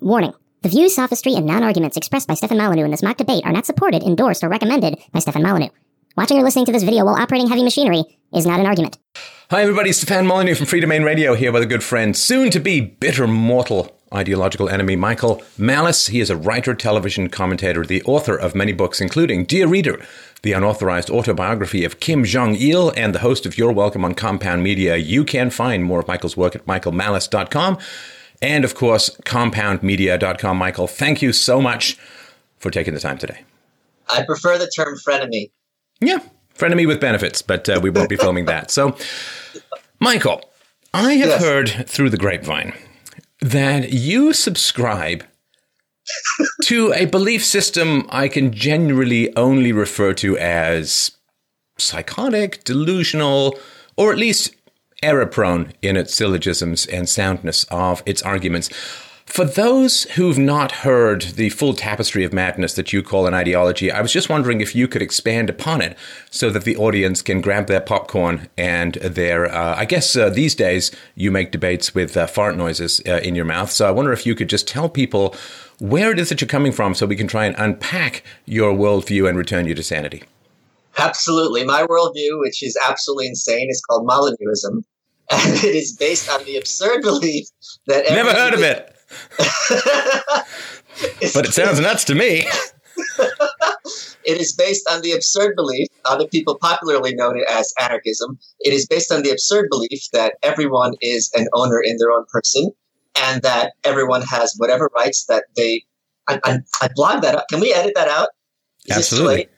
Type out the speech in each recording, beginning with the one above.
Warning. The views, sophistry, and non-arguments expressed by Stefan Molyneux in this mock debate are not supported, endorsed, or recommended by Stefan Molyneux. Watching or listening to this video while operating heavy machinery is not an argument. Hi everybody, Stefan Molyneux from Freedomain Radio here with a good friend, soon to be bitter mortal ideological enemy Michael Malice. He is a writer, television commentator, the author of many books, including Dear Reader, the unauthorized autobiography of Kim Jong il, and the host of You're Welcome on Compound Media. You can find more of Michael's work at michaelmalice.com and, of course, compoundmedia.com. Michael, thank you so much for taking the time today. I prefer the term frenemy. Yeah, frenemy with benefits, but uh, we won't be filming that. So, Michael, I have yes. heard through the grapevine that you subscribe to a belief system I can generally only refer to as psychotic, delusional, or at least error prone in its syllogisms and soundness of its arguments. For those who've not heard the full tapestry of madness that you call an ideology, I was just wondering if you could expand upon it so that the audience can grab their popcorn and their, uh, I guess uh, these days you make debates with uh, fart noises uh, in your mouth. So I wonder if you could just tell people where it is that you're coming from so we can try and unpack your worldview and return you to sanity. Absolutely. My worldview, which is absolutely insane, is called Molyneuxism. And it is based on the absurd belief that. Never heard of it. but it sounds nuts to me. it is based on the absurd belief, other people popularly known it as anarchism. It is based on the absurd belief that everyone is an owner in their own person and that everyone has whatever rights that they. I, I, I blogged that up. Can we edit that out? Is Absolutely.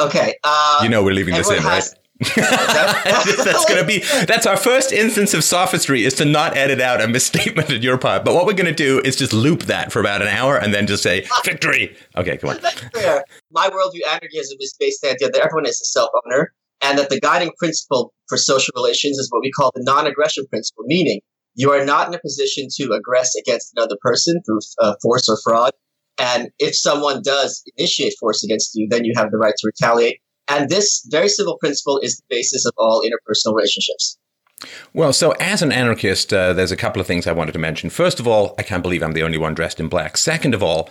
Okay. Um, you know we're leaving this in, has, right? that's going to be that's our first instance of sophistry is to not edit out a misstatement in your part. But what we're going to do is just loop that for about an hour and then just say victory. Okay, come on. That's fair. My worldview anarchism is based on the idea that everyone is a self owner and that the guiding principle for social relations is what we call the non-aggression principle, meaning you are not in a position to aggress against another person through uh, force or fraud. And if someone does initiate force against you, then you have the right to retaliate and this very simple principle is the basis of all interpersonal relationships. Well, so as an anarchist, uh, there's a couple of things I wanted to mention. First of all, I can't believe I'm the only one dressed in black. Second of all,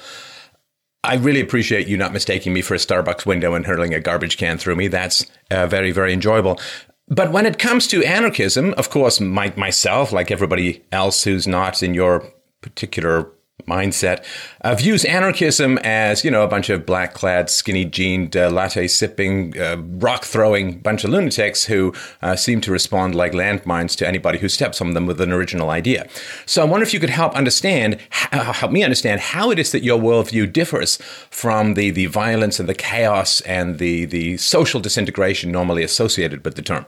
I really appreciate you not mistaking me for a Starbucks window and hurling a garbage can through me. That's uh, very, very enjoyable. But when it comes to anarchism, of course, my, myself, like everybody else who's not in your particular mindset uh, views anarchism as you know a bunch of black clad skinny jeaned uh, latte sipping uh, rock throwing bunch of lunatics who uh, seem to respond like landmines to anybody who steps on them with an original idea. So i wonder if you could help understand uh, help me understand how it is that your worldview differs from the the violence and the chaos and the the social disintegration normally associated with the term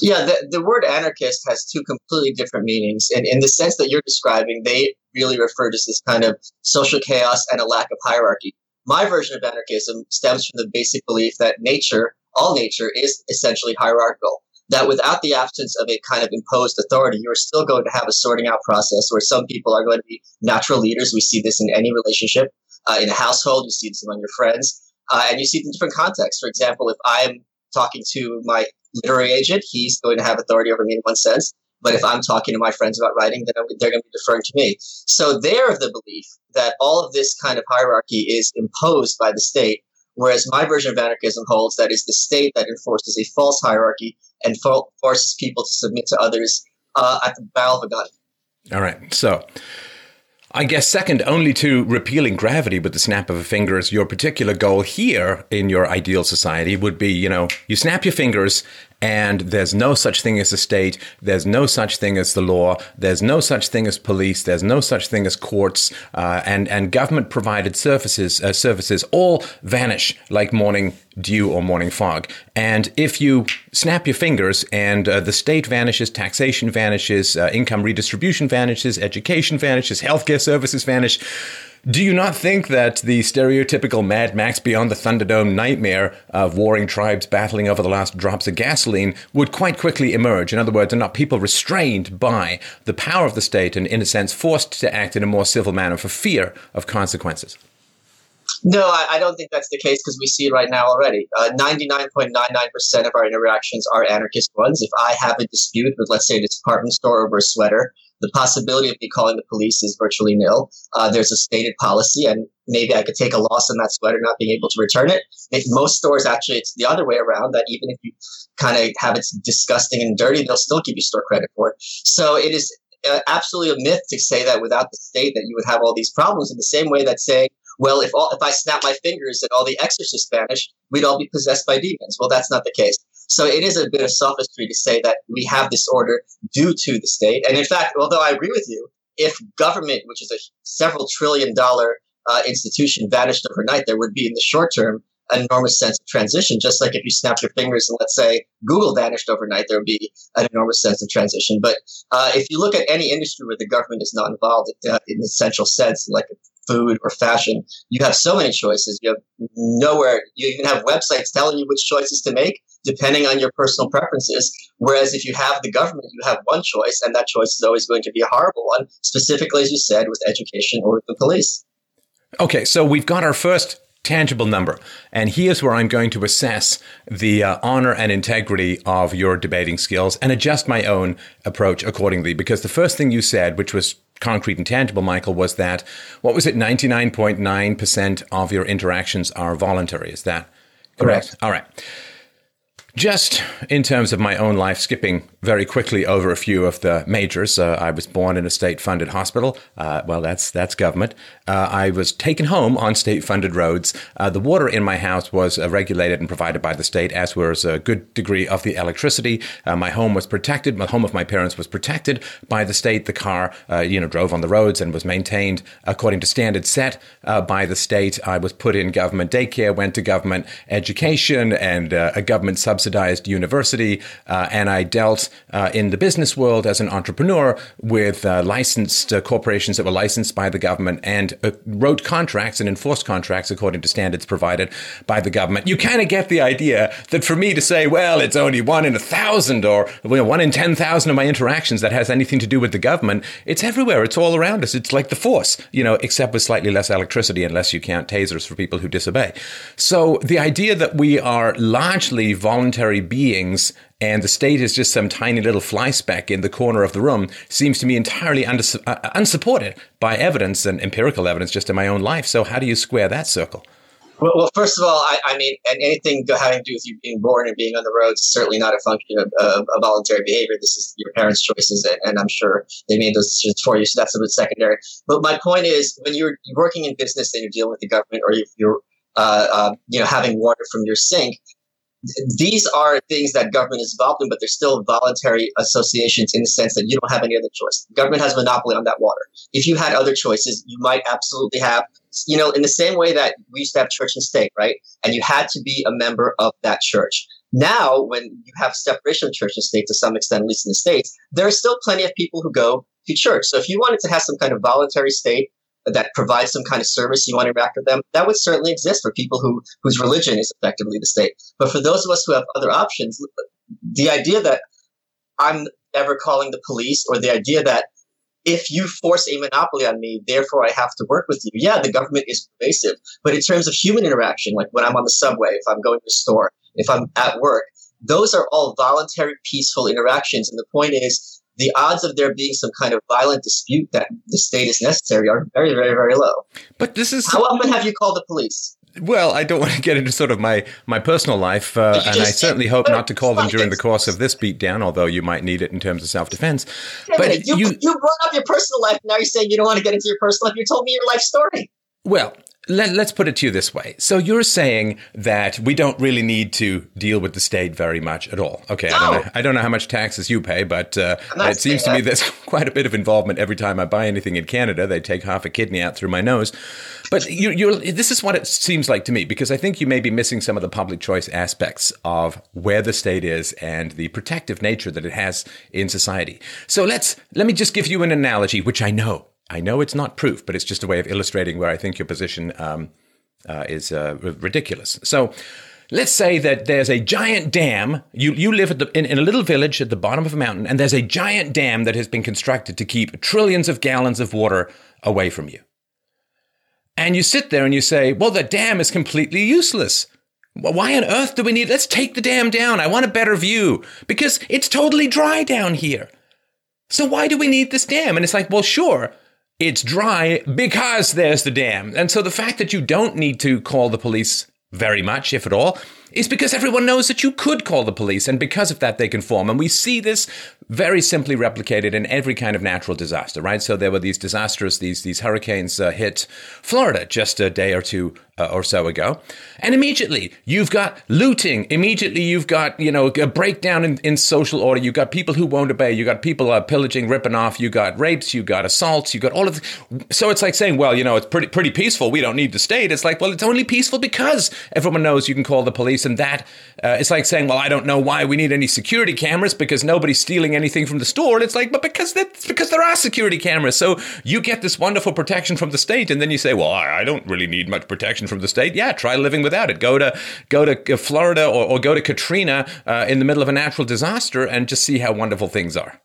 yeah, the, the word anarchist has two completely different meanings. And in the sense that you're describing, they really refer to this kind of social chaos and a lack of hierarchy. My version of anarchism stems from the basic belief that nature, all nature, is essentially hierarchical. That without the absence of a kind of imposed authority, you're still going to have a sorting out process where some people are going to be natural leaders. We see this in any relationship. Uh, in a household, you see this among your friends. Uh, and you see it in different contexts. For example, if I'm talking to my literary agent, he's going to have authority over me in one sense. But if I'm talking to my friends about writing, then they're going to be deferring to me. So they're of the belief that all of this kind of hierarchy is imposed by the state, whereas my version of anarchism holds that is the state that enforces a false hierarchy and forces people to submit to others uh, at the bow of a gun. All right. So I guess second only to repealing gravity with the snap of a finger is your particular goal here in your ideal society would be, you know, you snap your fingers and there's no such thing as the state. There's no such thing as the law. There's no such thing as police. There's no such thing as courts. Uh, and and government provided services uh, services all vanish like morning dew or morning fog. And if you snap your fingers and uh, the state vanishes, taxation vanishes, uh, income redistribution vanishes, education vanishes, healthcare services vanish do you not think that the stereotypical Mad Max Beyond the Thunderdome nightmare of warring tribes battling over the last drops of gasoline would quite quickly emerge? In other words, are not people restrained by the power of the state and, in a sense, forced to act in a more civil manner for fear of consequences? No, I, I don't think that's the case because we see it right now already. Uh, 99.99% of our interactions are anarchist ones. If I have a dispute with, let's say, a department store over a sweater, the possibility of me calling the police is virtually nil. Uh, there's a stated policy, and maybe I could take a loss on that sweater not being able to return it. In most stores, actually, it's the other way around. That even if you kind of have it disgusting and dirty, they'll still give you store credit for it. So it is uh, absolutely a myth to say that without the state that you would have all these problems. In the same way that saying well, if all, if I snap my fingers and all the exorcists vanished, we'd all be possessed by demons. Well, that's not the case. So it is a bit of sophistry to say that we have this order due to the state. And in fact, although I agree with you, if government, which is a several trillion dollar uh, institution, vanished overnight, there would be in the short term an enormous sense of transition. Just like if you snap your fingers and let's say Google vanished overnight, there would be an enormous sense of transition. But uh, if you look at any industry where the government is not involved uh, in an essential sense, like food or fashion, you have so many choices. You have nowhere, you even have websites telling you which choices to make depending on your personal preferences. Whereas if you have the government, you have one choice, and that choice is always going to be a horrible one, specifically, as you said, with education or with the police. Okay, so we've got our first tangible number. And here's where I'm going to assess the uh, honor and integrity of your debating skills and adjust my own approach accordingly. Because the first thing you said, which was concrete and tangible, Michael, was that what was it? 99.9% of your interactions are voluntary. Is that correct? correct. All right. Just in terms of my own life, skipping very quickly over a few of the majors. Uh, I was born in a state-funded hospital. Uh, well, that's that's government. Uh, I was taken home on state-funded roads. Uh, the water in my house was uh, regulated and provided by the state, as was a good degree of the electricity. Uh, my home was protected. The home of my parents was protected by the state. The car, you know, drove on the roads and was maintained according to standards set by the state. I was put in government daycare, went to government education and a government subsidized university, and I dealt uh, in the business world as an entrepreneur with uh, licensed uh, corporations that were licensed by the government and uh, wrote contracts and enforced contracts according to standards provided by the government. You kind of get the idea that for me to say, well, it's only one in a thousand or you know, one in 10,000 of my interactions that has anything to do with the government, it's everywhere. It's all around us. It's like the force, you know, except with slightly less electricity unless you count tasers for people who disobey. So the idea that we are largely voluntary beings and the state is just some tiny little fly speck in the corner of the room seems to me entirely uh, unsupported by evidence and empirical evidence just in my own life. So, how do you square that circle? Well, well first of all, I, I, mean, and anything having to do with you being born and being on the roads is certainly not a function of, of, of voluntary behavior. This is your parents' choices, and, and, I'm sure they made those decisions for you. So that's a bit secondary. But my point is, when you're working in business and you're dealing with the government, or if you're uh, uh, you know having water from your sink, these are things that government is involved in, but they're still voluntary associations in the sense that you don't have any other choice. Government has monopoly on that water. If you had other choices, you might absolutely have, you know, in the same way that we used to have church and state, right? And you had to be a member of that church. Now, when you have separation of church and state to some extent, at least in the States, there are still plenty of people who go to church. So if you wanted to have some kind of voluntary state that provides some kind of service you want to interact with them, that would certainly exist for people who whose religion is effectively the state. But for those of us who have other options, the idea that I'm ever calling the police or the idea that if you force a monopoly on me, therefore I have to work with you. Yeah, the government is pervasive. But in terms of human interaction, like when I'm on the subway, if I'm going to store, if I'm at work, those are all voluntary, peaceful interactions. And the point is, the odds of there being some kind of violent dispute that the state is necessary are very, very, very low. But this is how often have you called the police? Well, I don't want to get into sort of my, my personal life, uh, and I certainly hope not to call them during the course of this beatdown, although you might need it in terms of self defense. But you, you, you brought up your personal life, now you're saying you don't want to get into your personal life. You told me your life story. Well, let, us put it to you this way. So you're saying that we don't really need to deal with the state very much at all. Okay, no. I, don't know, I don't know how much taxes you pay, but uh, it seems to me there's quite a bit of involvement every time I buy anything in Canada. They take half a kidney out through my nose. But you, this is what it seems like to me because I think you may be missing some of the public choice aspects of where the state is and the protective nature that it has in society. So let's let me just give you an analogy, which I know I know it's not proof, but it's just a way of illustrating where I think your position um, uh, is uh, r- ridiculous. So let's say that there's a giant dam. You, you live the, in, in, a little village at the bottom of a mountain, and there's a giant dam that has been constructed to keep trillions of gallons of water away from you. And you sit there and you say, well, the dam is completely useless. Why on earth do we need? Let's take the dam down. I want a better view because it's totally dry down here. So why do we need this dam? And it's like, well, sure, it's dry because there's the dam. And so the fact that you don't need to call the police very much, if at all, is because everyone knows that you could call the police, and because of that, they conform. And we see this very simply replicated in every kind of natural disaster, right? So there were these disasters, these these hurricanes uh, hit Florida just a day or two uh, or so ago, and immediately you've got looting. Immediately you've got you know a breakdown in, in social order. You've got people who won't obey. You got people uh, pillaging, ripping off. You got rapes. You got assaults. You got all of. The, so it's like saying, well, you know, it's pretty pretty peaceful. We don't need the state. It's like, well, it's only peaceful because everyone knows you can call the police, and that uh, it's like saying, well, I don't know why we need any security cameras because nobody's stealing anything from the store. And it's like, but because that's because there are security cameras. So you get this wonderful protection from the state. And then you say, well, I, I don't really need much protection from the state. Yeah, try living without it. Go to, go to uh, Florida or, or go to Katrina uh, in the middle of a natural disaster and just see how wonderful things are.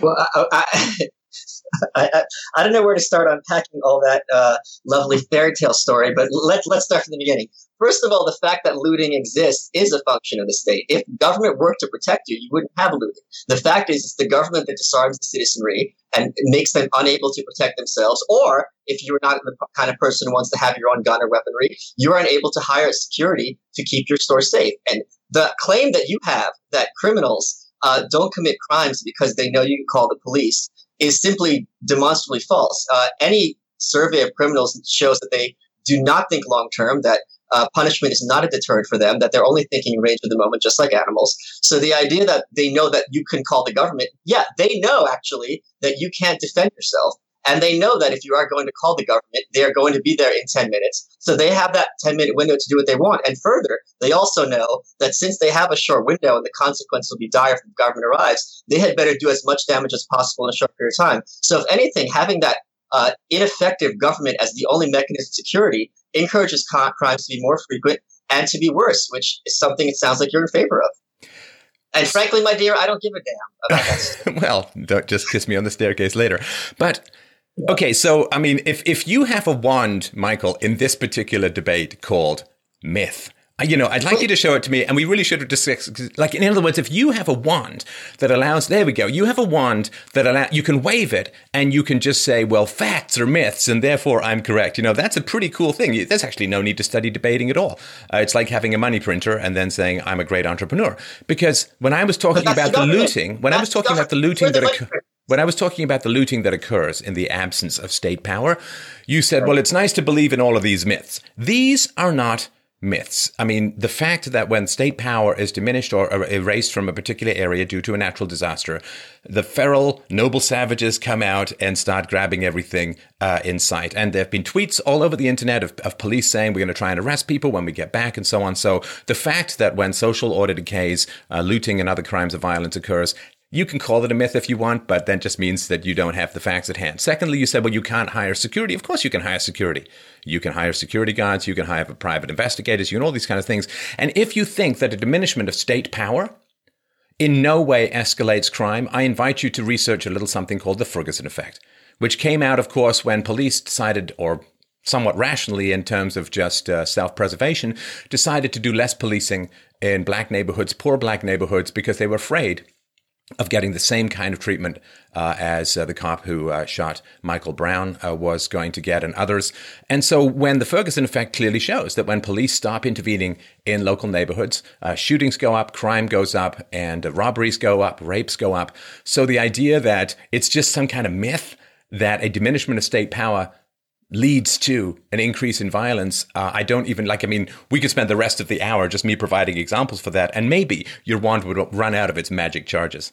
Well, I, I, I, I, don't know where to start unpacking all that uh, lovely fairy tale story, but let's let's start from the beginning. First of all, the fact that looting exists is a function of the state. If government worked to protect you, you wouldn't have looting. The fact is, it's the government that disarms the citizenry and makes them unable to protect themselves. Or if you're not the kind of person who wants to have your own gun or weaponry, you're unable to hire a security to keep your store safe. And the claim that you have that criminals uh, don't commit crimes because they know you can call the police is simply demonstrably false. Uh, any survey of criminals shows that they do not think long term, that uh, punishment is not a deterrent for them, that they're only thinking range of the moment, just like animals. So the idea that they know that you can call the government, yeah, they know actually that you can't defend yourself. And they know that if you are going to call the government, they are going to be there in 10 minutes. So they have that 10 minute window to do what they want. And further, they also know that since they have a short window and the consequence will be dire if the government arrives, they had better do as much damage as possible in a short period of time. So if anything, having that uh, ineffective government as the only mechanism of security encourages crimes to be more frequent and to be worse, which is something it sounds like you're in favor of. And frankly, my dear, I don't give a damn about that. well, don't just kiss me on the staircase later. But okay, so I mean, if if you have a wand, Michael, in this particular debate called myth, you know, I'd like you to show it to me, and we really should have discussed. Like, in other words, if you have a wand that allows, there we go, you have a wand that allow you can wave it, and you can just say, well, facts are myths, and therefore I'm correct. You know, that's a pretty cool thing. There's actually no need to study debating at all. Uh, it's like having a money printer and then saying I'm a great entrepreneur. Because when I was talking about the, looting, when I was talking about the looting that occurs. When I was talking about the looting that occurs in the absence of state power, you said, well, it's nice to believe in all of these myths. These are not myths. I mean, the fact that when state power is diminished or erased from a particular area due to a natural disaster, the feral, noble savages come out and start grabbing everything uh, in sight. And there have been tweets all over the internet of, of police saying we're going to try and arrest people when we get back and so on. So the fact that when social order decays, uh, looting and other crimes of violence occurs you can call it a myth if you want, but that just means that you don't have the facts at hand. Secondly, you said, well, you can't hire security. Of course, you can hire security. You can hire security guards, you can hire private investigators, you can all these kind of things. And if you think that a diminishment of state power in no way escalates crime, I invite you to research a little something called the Ferguson effect, which came out, of course, when police decided, or somewhat rationally in terms of just uh, self preservation, decided to do less policing in black neighborhoods, poor black neighborhoods, because they were afraid of getting the same kind of treatment uh, as uh, the cop who uh, shot Michael Brown uh, was going to get, and others. And so, when the Ferguson effect clearly shows that when police stop intervening in local neighborhoods, uh, shootings go up, crime goes up, and uh, robberies go up, rapes go up. So, the idea that it's just some kind of myth that a diminishment of state power leads to an increase in violence, uh, I don't even like. I mean, we could spend the rest of the hour just me providing examples for that, and maybe your wand would run out of its magic charges.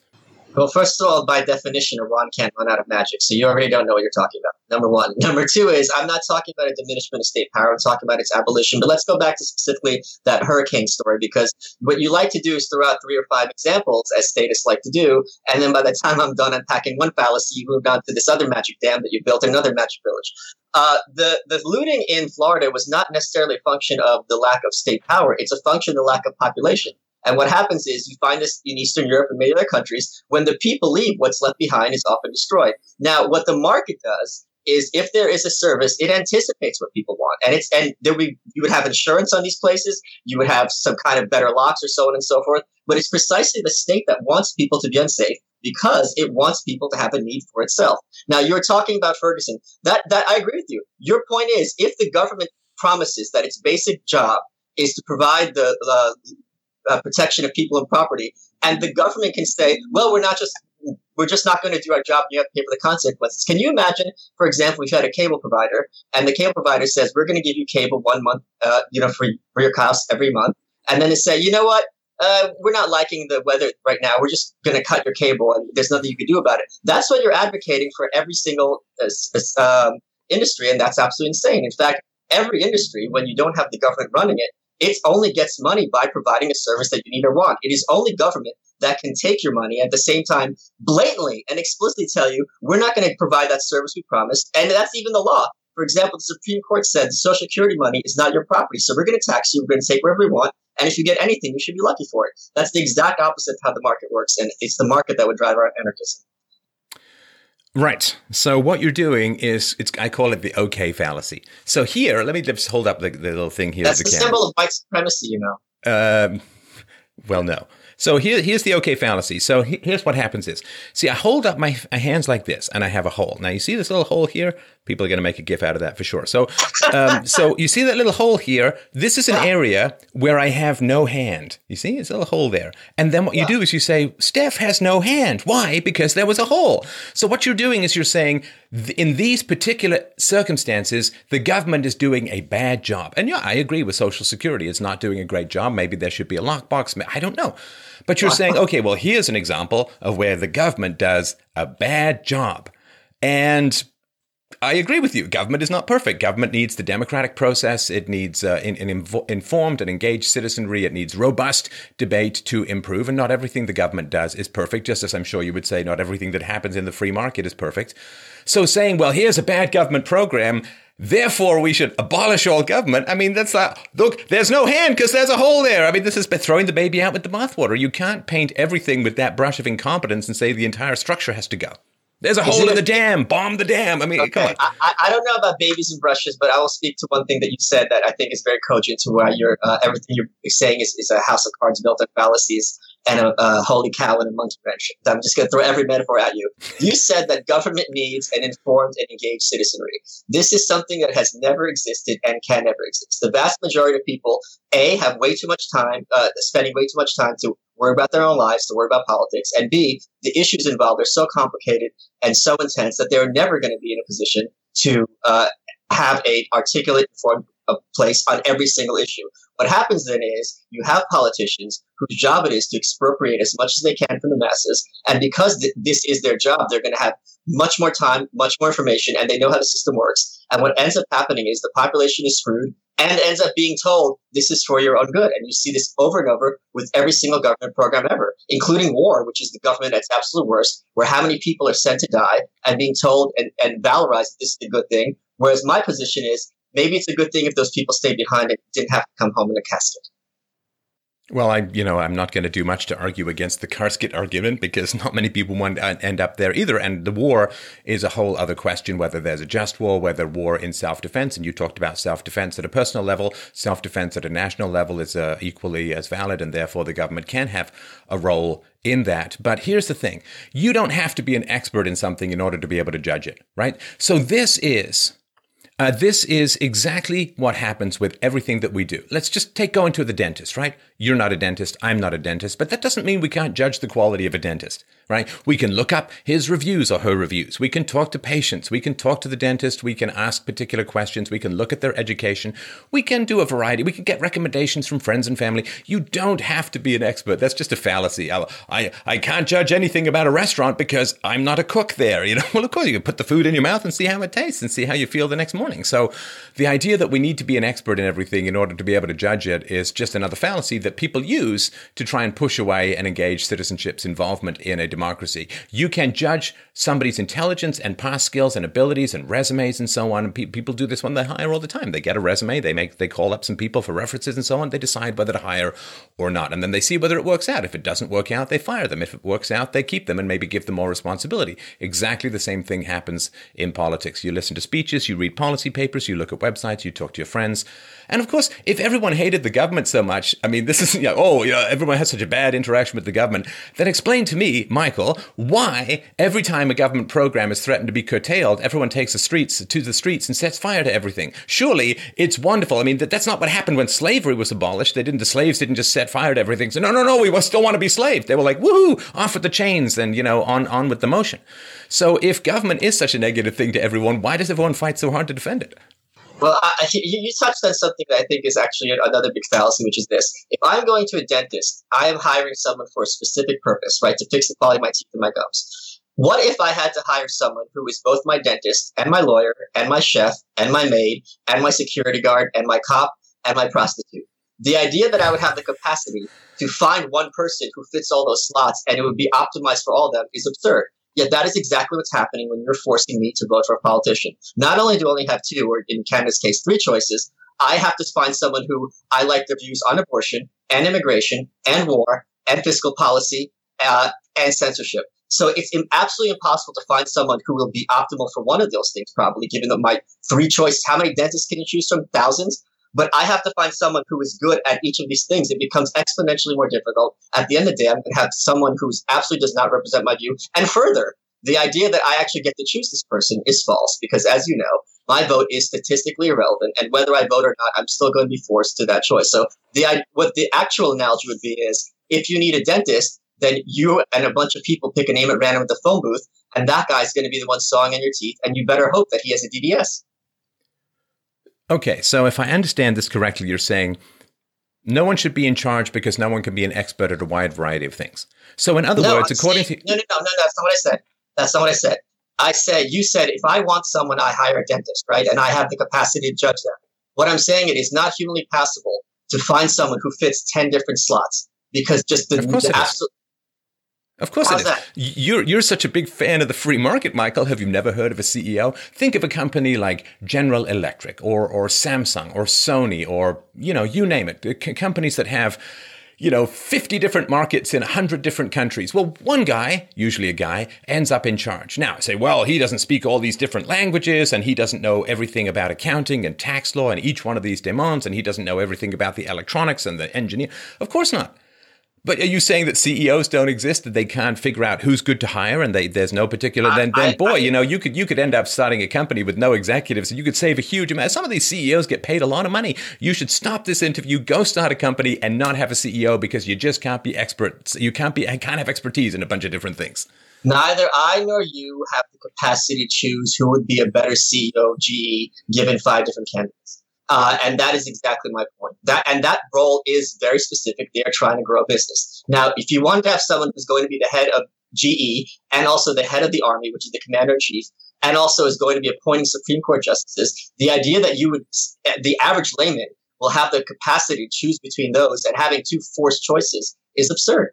Well, first of all, by definition, a wand can't run out of magic, so you already don't know what you're talking about. Number one. Number two is I'm not talking about a diminishment of state power. I'm talking about its abolition. But let's go back to specifically that hurricane story because what you like to do is throw out three or five examples, as statists like to do, and then by the time I'm done unpacking one fallacy, you move on to this other magic dam that you built another magic village. Uh, the the looting in Florida was not necessarily a function of the lack of state power. It's a function of the lack of population. And what happens is you find this in Eastern Europe and many other countries. When the people leave, what's left behind is often destroyed. Now, what the market does is if there is a service, it anticipates what people want, and it's and there we you would have insurance on these places, you would have some kind of better locks or so on and so forth. But it's precisely the state that wants people to be unsafe because it wants people to have a need for itself. Now you're talking about Ferguson. That that I agree with you. Your point is if the government promises that its basic job is to provide the uh, uh, protection of people and property, and the government can say, well, we're not just we're just not going to do our job. and You have to pay for the consequences. Can you imagine, for example, we've had a cable provider, and the cable provider says we're going to give you cable one month, uh, you know, for for your house every month, and then they say, you know what? Uh, we're not liking the weather right now. We're just going to cut your cable, and there's nothing you can do about it. That's what you're advocating for every single uh, um, industry, and that's absolutely insane. In fact, every industry, when you don't have the government running it, it only gets money by providing a service that you need or want. It is only government that can take your money at the same time blatantly and explicitly tell you we're not going to provide that service we promised. And that's even the law. For example the supreme court said social security money is not your property. So we're going to tax you we're going to take wherever we want and if you get anything you should be lucky for it. That's the exact opposite of how the market works and it's the market that would drive our anarchism Right. So what you're doing is it's I call it the okay fallacy. So here, let me just hold up the, the little thing here. That's the, the symbol of white supremacy, you know. Um, well, no. So here, here's the okay fallacy. So here's what happens is, see, I hold up my, my, hands like this, and I have a hole. Now you see this little hole here. People are going to make a gif out of that for sure. So, um, so you see that little hole here. This is an area where I have no hand. You see, it's a little hole there. And then what you do is you say, Steph has no hand. Why? Because there was a hole. So what you're doing is you're saying, in these particular circumstances, the government is doing a bad job. And yeah, I agree with Social Security. It's not doing a great job. Maybe there should be a lockbox. I don't know. But you're saying, okay, well, here's an example of where the government does a bad job. And I agree with you. Government is not perfect. Government needs the democratic process. It needs uh, an, informed and engaged citizenry. It needs robust debate to improve. And not everything the government does is perfect, just as I'm sure you would say not everything that happens in the free market is perfect. So saying, well, here's a bad government program, therefore we should abolish all government. I mean, that's like, look, there's no hand because there's a hole there. I mean, this is throwing the baby out with the bathwater. You can't paint everything with that brush of incompetence and say the entire structure has to go. There's a hole in the dam. Bomb the dam. I mean, okay. I, I, don't know about babies and brushes, but I will speak to one thing that you said that I think is very cogent to why you're uh, everything you're saying is, is a house of cards built on fallacies and a, a holy cow and a monkey wrench. I'm just going to throw every metaphor at you. You said that government needs an informed and engaged citizenry. This is something that has never existed and can never exist. The vast majority of people, A, have way too much time, uh, spending way too much time to worry about their own lives, to worry about politics, and B, the issues involved are so complicated and so intense that they're never going to be in a position to uh, have a articulate, informed uh, place on every single issue. What happens then is you have politicians whose job it is to expropriate as much as they can from the masses. And because th- this is their job, they're going to have much more time, much more information, and they know how the system works. And what ends up happening is the population is screwed and ends up being told this is for your own good. And you see this over and over with every single government program ever, including war, which is the government at its absolute worst, where how many people are sent to die and being told and, and valorized this is a good thing. Whereas my position is maybe it's a good thing if those people stayed behind and didn't have to come home in a casket. Well, I, you know, I'm not going to do much to argue against the casket argument because not many people want to end up there either. And the war is a whole other question, whether there's a just war, whether war in self-defense. And you talked about self-defense at a personal level. Self-defense at a national level is uh, equally as valid. And therefore the government can have a role in that. But here's the thing. You don't have to be an expert in something in order to be able to judge it, right? So this is uh, this is exactly what happens with everything that we do. Let's just take going to the dentist, right? You're not a dentist. I'm not a dentist, but that doesn't mean we can't judge the quality of a dentist, right? We can look up his reviews or her reviews. We can talk to patients. We can talk to the dentist. We can ask particular questions. We can look at their education. We can do a variety. We can get recommendations from friends and family. You don't have to be an expert. That's just a fallacy. I, I, I can't judge anything about a restaurant because I'm not a cook there. You know, well, of course, you can put the food in your mouth and see how it tastes and see how you feel the next morning running. So the idea that we need to be an expert in everything in order to be able to judge it is just another fallacy that people use to try and push away and engage citizenship's involvement in a democracy. You can judge somebody's intelligence and past skills and abilities and resumes and so on. Pe- people do this when they hire all the time. They get a resume, they make they call up some people for references and so on. They decide whether to hire or not, and then they see whether it works out. If it doesn't work out, they fire them. If it works out, they keep them and maybe give them more responsibility. Exactly the same thing happens in politics. You listen to speeches, you read policy papers, you look at websites, you talk to your friends. And of course, if everyone hated the government so much, I mean, this is, you know, oh, you know, everyone has such a bad interaction with the government, then explain to me, Michael, why every time a government program is threatened to be curtailed, everyone takes the streets to the streets and sets fire to everything. Surely it's wonderful. I mean, that, that's not what happened when slavery was abolished. They didn't, the slaves didn't just set fire to everything. So no, no, no, we still want to be slaves. They were like, woohoo, off with the chains and, you know, on, on with the motion. So if government is such a negative thing to everyone, why does everyone fight so hard to defend it? Well, I, you touched on something that I think is actually another big fallacy, which is this. If I'm going to a dentist, I am hiring someone for a specific purpose, right, to fix the quality of my teeth and my gums. What if I had to hire someone who is both my dentist and my lawyer and my chef and my maid and my security guard and my cop and my prostitute? The idea that I would have the capacity to find one person who fits all those slots and it would be optimized for all of them is absurd. Yet that is exactly what's happening when you're forcing me to vote for a politician. Not only do I only have two, or in Canada's case, three choices, I have to find someone who I like their views on abortion and immigration and war and fiscal policy uh, and censorship. So it's absolutely impossible to find someone who will be optimal for one of those things, probably, given that my three choices. How many dentists can you choose from? Thousands. But I have to find someone who is good at each of these things. It becomes exponentially more difficult. At the end of the day, I'm going to have someone who absolutely does not represent my view. And further, the idea that I actually get to choose this person is false because, as you know, my vote is statistically irrelevant, and whether I vote or not, I'm still going to be forced to that choice. So the what the actual analogy would be is if you need a dentist, then you and a bunch of people pick a name at random at the phone booth, and that guy's going to be the one sawing on your teeth, and you better hope that he has a DDS. Okay, so if I understand this correctly, you're saying no one should be in charge because no one can be an expert at a wide variety of things. So, in other no, words, I'm according saying, to no, no, no, no, that's not what I said. That's not what I said. I said you said if I want someone, I hire a dentist, right? And I have the capacity to judge them. What I'm saying it is not humanly possible to find someone who fits ten different slots because just the, the absolute of course How's it is. That? You're, you're such a big fan of the free market, Michael. Have you never heard of a CEO? Think of a company like General Electric or, or Samsung or Sony or, you know, you name it. Companies that have, you know, 50 different markets in 100 different countries. Well, one guy, usually a guy, ends up in charge. Now, say, well, he doesn't speak all these different languages and he doesn't know everything about accounting and tax law and each one of these demands and he doesn't know everything about the electronics and the engineer. Of course not. But are you saying that CEOs don't exist? That they can't figure out who's good to hire, and they, there's no particular? Then, then, boy, I, you know, you could you could end up starting a company with no executives, and you could save a huge amount. Some of these CEOs get paid a lot of money. You should stop this interview, go start a company, and not have a CEO because you just can't be experts. You can't be I can't have expertise in a bunch of different things. Neither I nor you have the capacity to choose who would be a better CEO GE given five different candidates. Uh, and that is exactly my point. That and that role is very specific. They are trying to grow a business. Now, if you want to have someone who's going to be the head of GE and also the head of the army, which is the commander in chief, and also is going to be appointing Supreme Court justices, the idea that you would, the average layman will have the capacity to choose between those and having two forced choices is absurd.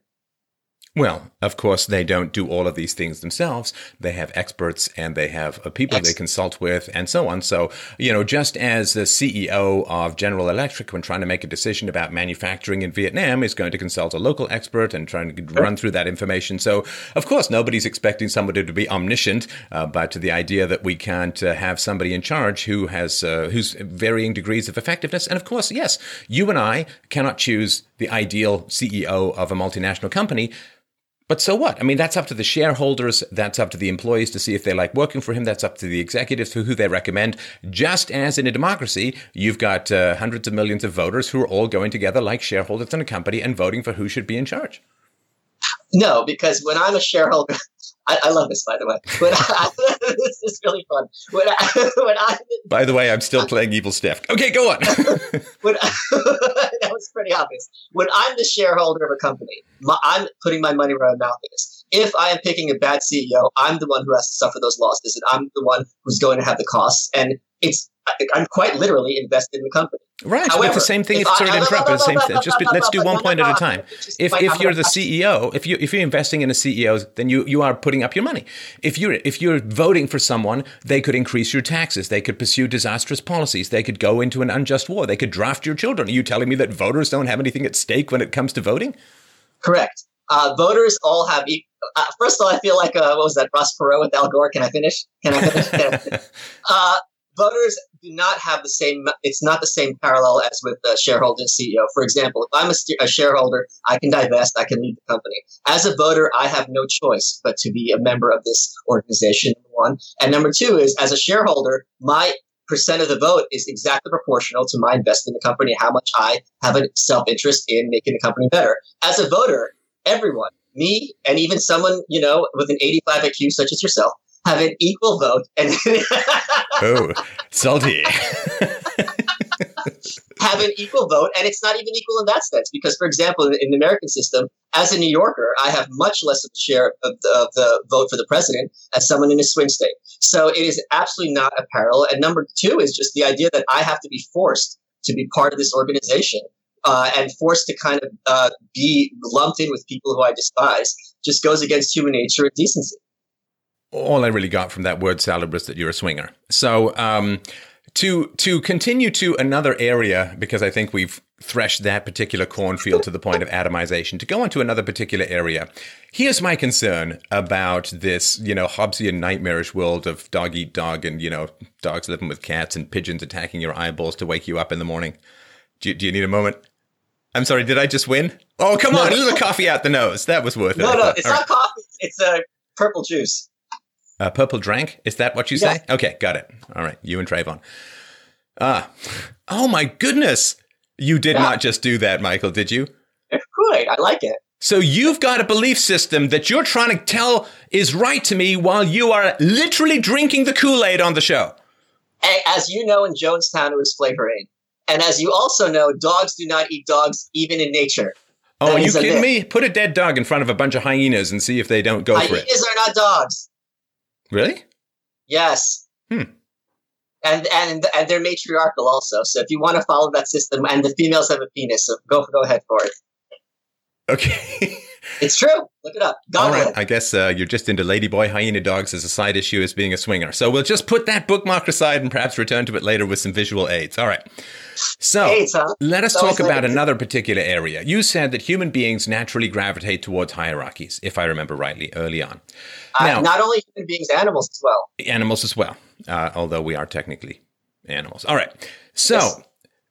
Well, of course, they don't do all of these things themselves. They have experts and they have uh, people Ex- they consult with and so on. So, you know, just as the CEO of General Electric, when trying to make a decision about manufacturing in Vietnam, is going to consult a local expert and trying to run through that information. So, of course, nobody's expecting somebody to be omniscient, uh, but the idea that we can't uh, have somebody in charge who has uh, who's varying degrees of effectiveness. And of course, yes, you and I cannot choose the ideal CEO of a multinational company but so what? I mean, that's up to the shareholders. That's up to the employees to see if they like working for him. That's up to the executives for who they recommend. Just as in a democracy, you've got uh, hundreds of millions of voters who are all going together like shareholders in a company and voting for who should be in charge. No, because when I'm a shareholder, I, I love this, by the way. When I, this is really fun. When I, when I, by the way, I'm still playing Evil Steph. Okay, go on. when I, that was pretty obvious. When I'm the shareholder of a company, my, I'm putting my money where my mouth is. If I am picking a bad CEO, I'm the one who has to suffer those losses, and I'm the one who's going to have the costs. And it's I'm quite literally invested in the company. Right. However, but the same thing. If, sorry to interrupt, but the same thing. Just let's do one point at a time. If if you're the CEO, if you if you're investing in a CEO, then you you are putting up your money. If you're if you're voting for someone, they could increase your taxes. They could pursue disastrous policies. They could go into an unjust war. They could draft your children. Are you telling me that voters don't have anything at stake when it comes to voting? Correct. Uh, voters all have. Uh, first of all, I feel like uh, what was that Ross Perot with Al Gore? Can I finish? Can I finish? uh, voters do not have the same. It's not the same parallel as with the shareholder and CEO. For example, if I'm a, a shareholder, I can divest. I can leave the company. As a voter, I have no choice but to be a member of this organization. One and number two is as a shareholder, my percent of the vote is exactly proportional to my investment in the company, how much I have a self interest in making the company better. As a voter, everyone, me, and even someone, you know, with an 85 IQ, such as yourself, have an equal vote. And oh, salty. have an equal vote, and it's not even equal in that sense. Because, for example, in, the American system, as a New Yorker, I have much less of a share of the, of the vote for the president as someone in a swing state. So it is absolutely not a parallel. And number two is just the idea that I have to be forced to be part of this organization uh, and forced to kind of uh, be lumped in with people who I despise just goes against human nature and decency. All I really got from that word salad was that you're a swinger. So um, to to continue to another area because I think we've threshed that particular cornfield to the point of atomization. To go on to another particular area, here's my concern about this, you know, Hobbesian nightmarish world of dog eat dog and you know dogs living with cats and pigeons attacking your eyeballs to wake you up in the morning. Do you, do you need a moment? I'm sorry, did I just win? Oh, come no, on, a little coffee out the nose. That was worth it. No, no, it's All not right. coffee. It's a uh, purple juice. Uh, purple drank? Is that what you say? Okay, got it. All right, you and Trayvon. Ah, oh my goodness. You did yeah. not just do that, Michael, did you? It's good. I like it. So you've got a belief system that you're trying to tell is right to me while you are literally drinking the Kool Aid on the show. As you know, in Jonestown, it was Flavor Aid. And as you also know, dogs do not eat dogs, even in nature. Oh, that are you kidding me? Put a dead dog in front of a bunch of hyenas and see if they don't go hyenas for it. Hyenas are not dogs. Really? Yes. Hmm. And, and and they're matriarchal also. So if you want to follow that system, and the females have a penis, so go go ahead for it. Okay. it's true. Look it up. All right. I guess uh, you're just into ladyboy hyena dogs as a side issue as being a swinger. So we'll just put that bookmark aside and perhaps return to it later with some visual aids. All right. So aids, huh? let us talk about another particular area. You said that human beings naturally gravitate towards hierarchies, if I remember rightly, early on. Uh, not only human beings, animals as well. Animals as well, uh, although we are technically animals. All right. So. Yes.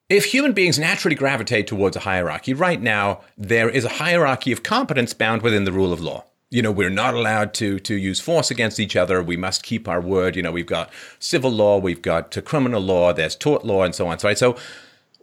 If human beings naturally gravitate towards a hierarchy, right now there is a hierarchy of competence bound within the rule of law. You know, we're not allowed to to use force against each other. We must keep our word. You know, we've got civil law, we've got criminal law, there's tort law, and so on. Right? so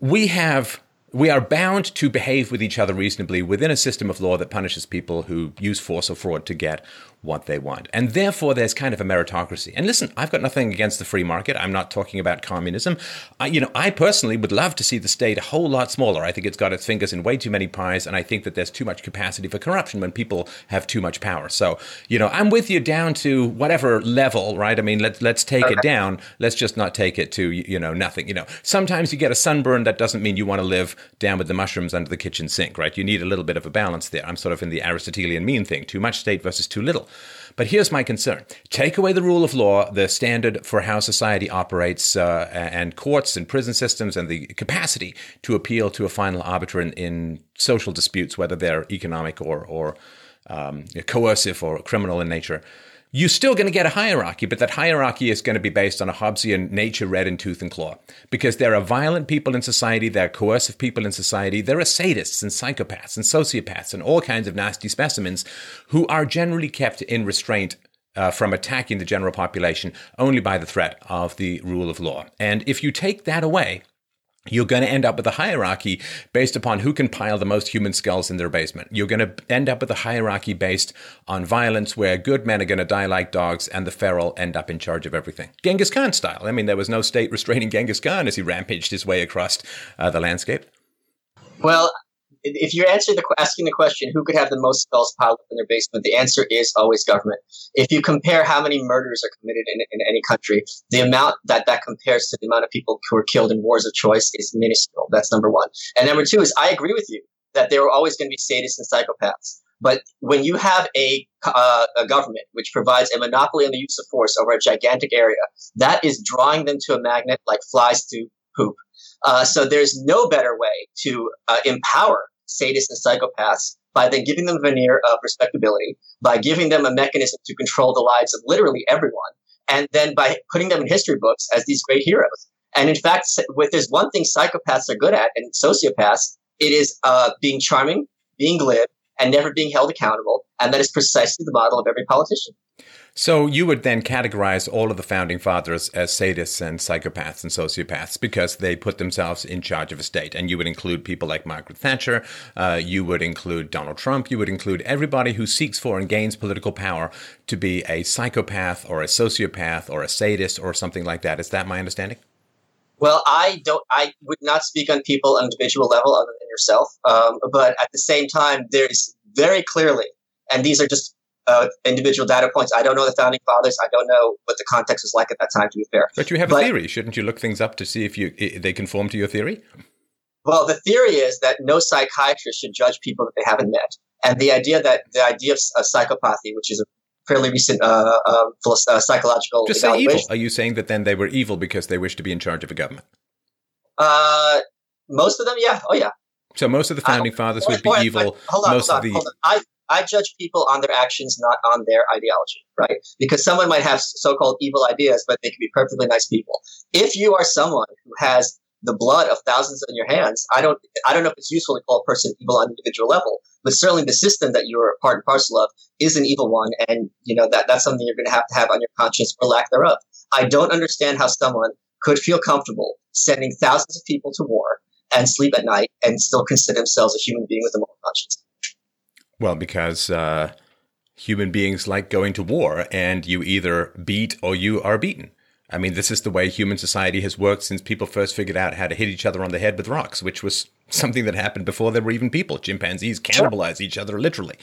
we have we are bound to behave with each other reasonably within a system of law that punishes people who use force or fraud to get what they want. And therefore, there's kind of a meritocracy. And listen, I've got nothing against the free market. I'm not talking about communism. I, you know, I personally would love to see the state a whole lot smaller. I think it's got its fingers in way too many pies, and I think that there's too much capacity for corruption when people have too much power. So, you know, I'm with you down to whatever level, right? I mean, let's let's take it down. Let's just not take it to you know nothing. You know, sometimes you get a sunburn. That doesn't mean you want to live down with the mushrooms under the kitchen sink, right? You need a little bit of a balance there. I'm sort of in the Aristotelian mean thing: too much state versus too little. But here's my concern. Take away the rule of law, the standard for how society operates, uh, and courts and prison systems, and the capacity to appeal to a final arbiter in, in social disputes, whether they're economic or, or um, coercive or criminal in nature you're still going to get a hierarchy, but that hierarchy is going to be based on a Hobbesian nature red in tooth and claw. Because there are violent people in society, there are coercive people in society, there are sadists and psychopaths and sociopaths and all kinds of nasty specimens who are generally kept in restraint uh, from attacking the general population only by the threat of the rule of law. And if you take that away, you're going to end up with a hierarchy based upon who can pile the most human skulls in their basement. You're going to end up with a hierarchy based on violence where good men are going to die like dogs and the feral end up in charge of everything. Genghis Khan style. I mean, there was no state restraining Genghis Khan as he rampaged his way across uh, the landscape. Well, if you're the asking the question, who could have the most skulls piled up in their basement? The answer is always government. If you compare how many murders are committed in, in any country, the amount that that compares to the amount of people who are killed in wars of choice is minuscule. That's number one. And number two is I agree with you that there are always going to be sadists and psychopaths. But when you have a, uh, a government which provides a monopoly on the use of force over a gigantic area, that is drawing them to a magnet like flies to poop. Uh, so there's no better way to uh, empower sadists and psychopaths by then giving them a veneer of respectability, by giving them a mechanism to control the lives of literally everyone, and then by putting them in history books as these great heroes. And in fact, if there's one thing psychopaths are good at and sociopaths, it is uh, being charming, being glib, and never being held accountable. And that is precisely the model of every politician. So you would then categorize all of the founding fathers as sadists and psychopaths and sociopaths because they put themselves in charge of a state. And you would include people like Margaret Thatcher, uh, you would include Donald Trump, you would include everybody who seeks for and gains political power to be a psychopath or a sociopath or a sadist or something like that. Is that my understanding? Well, I don't. I would not speak on people on individual level other yourself. Um, but at the same time, there's very clearly, and these are just uh, individual data points. I don't know the founding fathers. I don't know what the context was like at that time. To be fair, but you have but, a theory. Shouldn't you look things up to see if you they conform to your theory? Well, the theory is that no psychiatrist should judge people that they haven't met, and the idea that the idea of, of psychopathy, which is a fairly recent uh, um, uh, psychological. Just say evil. Are you saying that then they were evil because they wished to be in charge of a government? Uh, most of them, yeah. Oh, yeah. So most of the founding fathers would be evil. hold on, most hold on, of the. Hold on. I, I judge people on their actions, not on their ideology, right? Because someone might have so-called evil ideas, but they can be perfectly nice people. If you are someone who has the blood of thousands on your hands, I don't, I don't know if it's useful to call a person evil on an individual level, but certainly the system that you're a part and parcel of is an evil one, and you know that that's something you're going to have to have on your conscience or lack thereof. I don't understand how someone could feel comfortable sending thousands of people to war and sleep at night and still consider themselves a human being with a moral conscience. Well, because uh, human beings like going to war, and you either beat or you are beaten. I mean, this is the way human society has worked since people first figured out how to hit each other on the head with rocks, which was something that happened before there were even people. Chimpanzees cannibalize each other literally.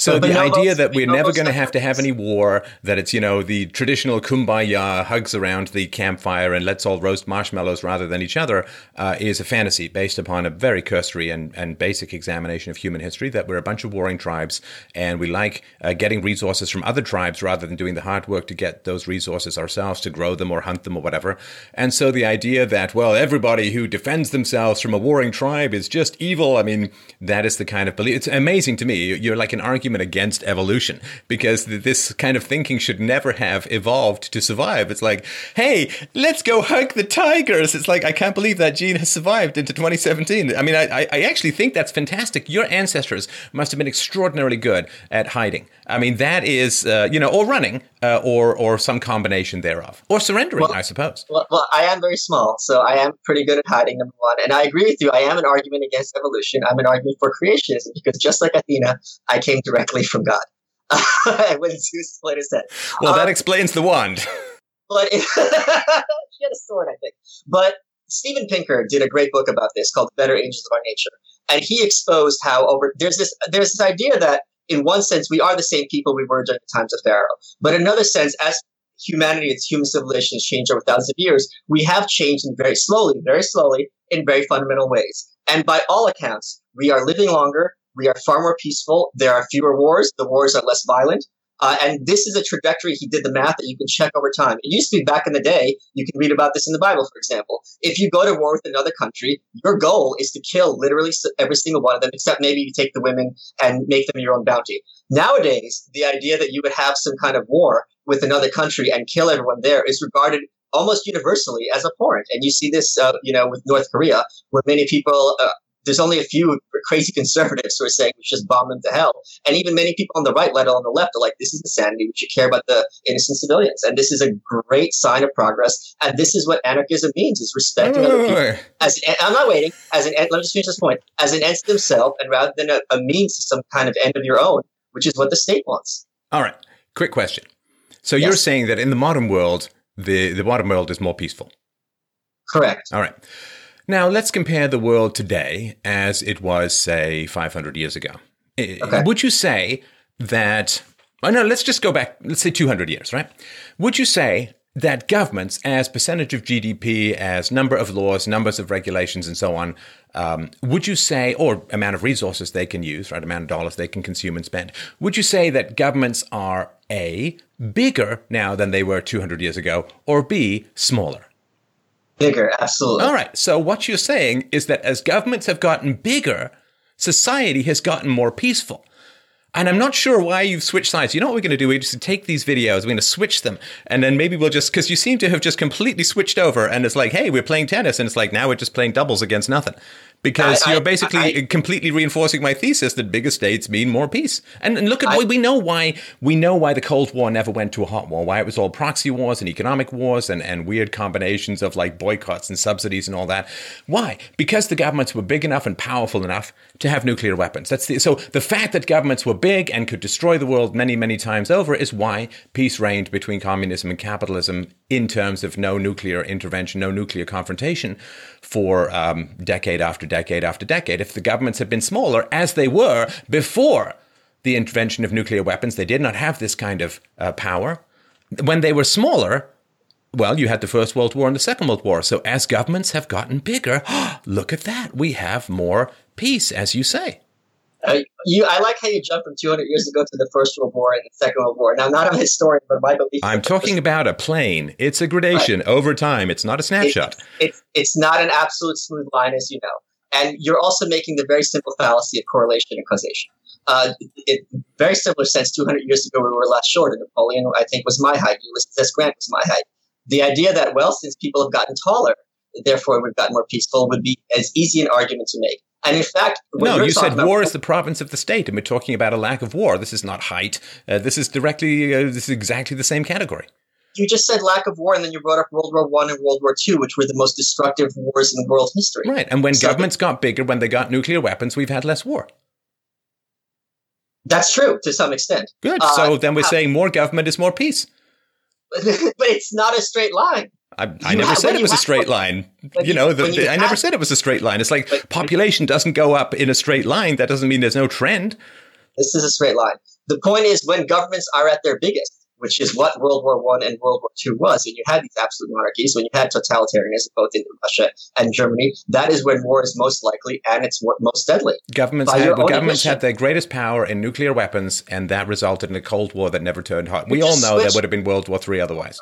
So the idea that we're never going to have to have any war, that it's, you know, the traditional kumbaya hugs around the campfire and let's all roast marshmallows rather than each other uh, is a fantasy based upon a very cursory and, and basic examination of human history that we're a bunch of warring tribes and we like uh, getting resources from other tribes rather than doing the hard work to get those resources ourselves to grow them or hunt them or whatever. And so the idea that, well, everybody who defends themselves from a warring tribe is just evil, I mean, that is the kind of belief. It's amazing to me. You're like an argument argument against evolution because this kind of thinking should never have evolved to survive. It's like, hey, let's go hug the tigers. It's like, I can't believe that gene has survived into 2017. I mean, I, I actually think that's fantastic. Your ancestors must have been extraordinarily good at hiding. I mean, that is, uh, you know, or running, uh, or or some combination thereof, or surrendering, well, I suppose. Well, well, I am very small, so I am pretty good at hiding. Number one, and I agree with you. I am an argument against evolution. I'm an argument for creationism because just like Athena, I came directly from God. when Zeus split his head. Well, um, that explains the wand. But it, she had a sword, I think. But Steven Pinker did a great book about this called "Better Angels of Our Nature," and he exposed how over there's this there's this idea that in one sense, we are the same people we were during the times of Pharaoh. But in another sense, as humanity, its human civilization has changed over thousands of years, we have changed in very slowly, very slowly, in very fundamental ways. And by all accounts, we are living longer. We are far more peaceful. There are fewer wars. The wars are less violent. Uh, and this is a trajectory. He did the math that you can check over time. It used to be back in the day. You can read about this in the Bible, for example. If you go to war with another country, your goal is to kill literally every single one of them, except maybe you take the women and make them your own bounty. Nowadays, the idea that you would have some kind of war with another country and kill everyone there is regarded almost universally as abhorrent. And you see this, uh, you know, with North Korea, where many people uh, there's only a few crazy conservatives who are saying we should just bomb them to hell. And even many people on the right, let alone the left, are like, this is insanity. We should care about the innocent civilians. And this is a great sign of progress. And this is what anarchism means, is respecting other people. As an, I'm not waiting. As an, let me just finish this point. As an end to themselves, and rather than a, a means to some kind of end of your own, which is what the state wants. All right. Quick question. So yes. you're saying that in the modern world, the, the modern world is more peaceful? Correct. All right. Now, let's compare the world today as it was, say, 500 years ago. Okay. Would you say that, oh no, let's just go back, let's say 200 years, right? Would you say that governments, as percentage of GDP, as number of laws, numbers of regulations, and so on, um, would you say, or amount of resources they can use, right, amount of dollars they can consume and spend, would you say that governments are A, bigger now than they were 200 years ago, or B, smaller? Bigger, absolutely. All right. So what you're saying is that as governments have gotten bigger, society has gotten more peaceful. And I'm not sure why you've switched sides. You know what we're going to do? We're just going to take these videos, we're going to switch them, and then maybe we'll just because you seem to have just completely switched over, and it's like, hey, we're playing tennis, and it's like now we're just playing doubles against nothing because I, you're basically I, I, completely reinforcing my thesis that bigger states mean more peace. And, and look at we know why we know why the Cold War never went to a hot war. Why it was all proxy wars and economic wars and, and weird combinations of like boycotts and subsidies and all that. Why? Because the governments were big enough and powerful enough to have nuclear weapons. That's the, so the fact that governments were big and could destroy the world many many times over is why peace reigned between communism and capitalism in terms of no nuclear intervention, no nuclear confrontation for um, decade after decade after decade. If the governments had been smaller, as they were before the intervention of nuclear weapons, they did not have this kind of uh, power. When they were smaller, well, you had the First World War and the Second World War. So as governments have gotten bigger, look at that. We have more peace, as you say. Uh, you, I like how you jumped from 200 years ago to the First World War and the Second World War. Now, not a historian, but my belief. I'm talking about a plane. It's a gradation right. over time. It's not a snapshot. It, it, it's not an absolute smooth line, as you know. And you're also making the very simple fallacy of correlation and causation. Uh, it, very similar sense, 200 years ago, we were less short. Napoleon, I think, was my height. Ulysses S. Grant was my height. The idea that, well, since people have gotten taller, therefore we've gotten more peaceful would be as easy an argument to make. And in fact, no, you said war is the province of the state, and we're talking about a lack of war. This is not height. Uh, this is directly. Uh, this is exactly the same category. You just said lack of war, and then you brought up World War One and World War Two, which were the most destructive wars in world history. Right, and when so governments got bigger, when they got nuclear weapons, we've had less war. That's true to some extent. Good. So uh, then we're saying more government is more peace. but it's not a straight line. I, I never have, said it was a straight line. You know, the, you I have, never said it was a straight line. It's like but, population doesn't go up in a straight line. That doesn't mean there's no trend. This is a straight line. The point is, when governments are at their biggest, which is what World War One and World War Two was, and you had these absolute monarchies, when you had totalitarianism both in Russia and Germany, that is when war is most likely and it's most deadly. Governments, had, governments had their greatest power in nuclear weapons, and that resulted in a Cold War that never turned hot. We all know switch. there would have been World War Three otherwise.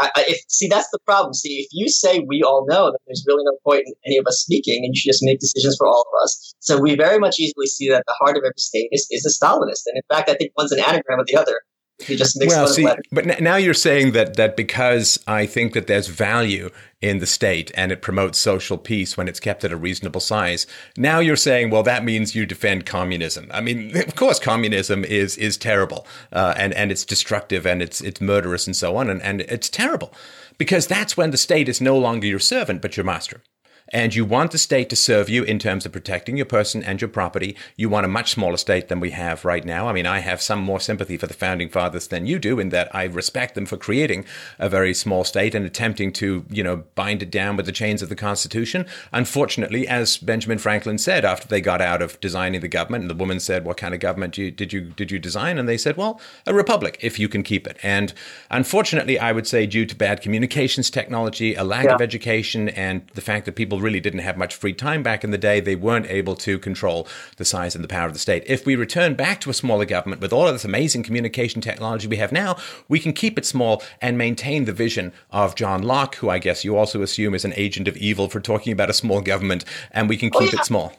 I, if see that's the problem. See, if you say we all know, then there's really no point in any of us speaking, and you should just make decisions for all of us. So we very much easily see that the heart of every state is, is a Stalinist, and in fact, I think one's an anagram of the other. He just mix well, see, but now you're saying that that because I think that there's value in the state and it promotes social peace when it's kept at a reasonable size. Now you're saying, well, that means you defend communism. I mean, of course, communism is is terrible uh, and and it's destructive and it's it's murderous and so on and and it's terrible because that's when the state is no longer your servant but your master and you want the state to serve you in terms of protecting your person and your property, you want a much smaller state than we have right now. I mean, I have some more sympathy for the founding fathers than you do in that I respect them for creating a very small state and attempting to, you know, bind it down with the chains of the Constitution. Unfortunately, as Benjamin Franklin said after they got out of designing the government, and the woman said, "What kind of government did you did you, did you design?" and they said, "Well, a republic if you can keep it." And unfortunately, I would say due to bad communications technology, a lack yeah. of education, and the fact that people really didn't have much free time back in the day, they weren't able to control the size and the power of the state. If we return back to a smaller government with all of this amazing communication technology we have now, we can keep it small and maintain the vision of John Locke, who I guess you also assume is an agent of evil for talking about a small government, and we can keep oh, yeah. it small.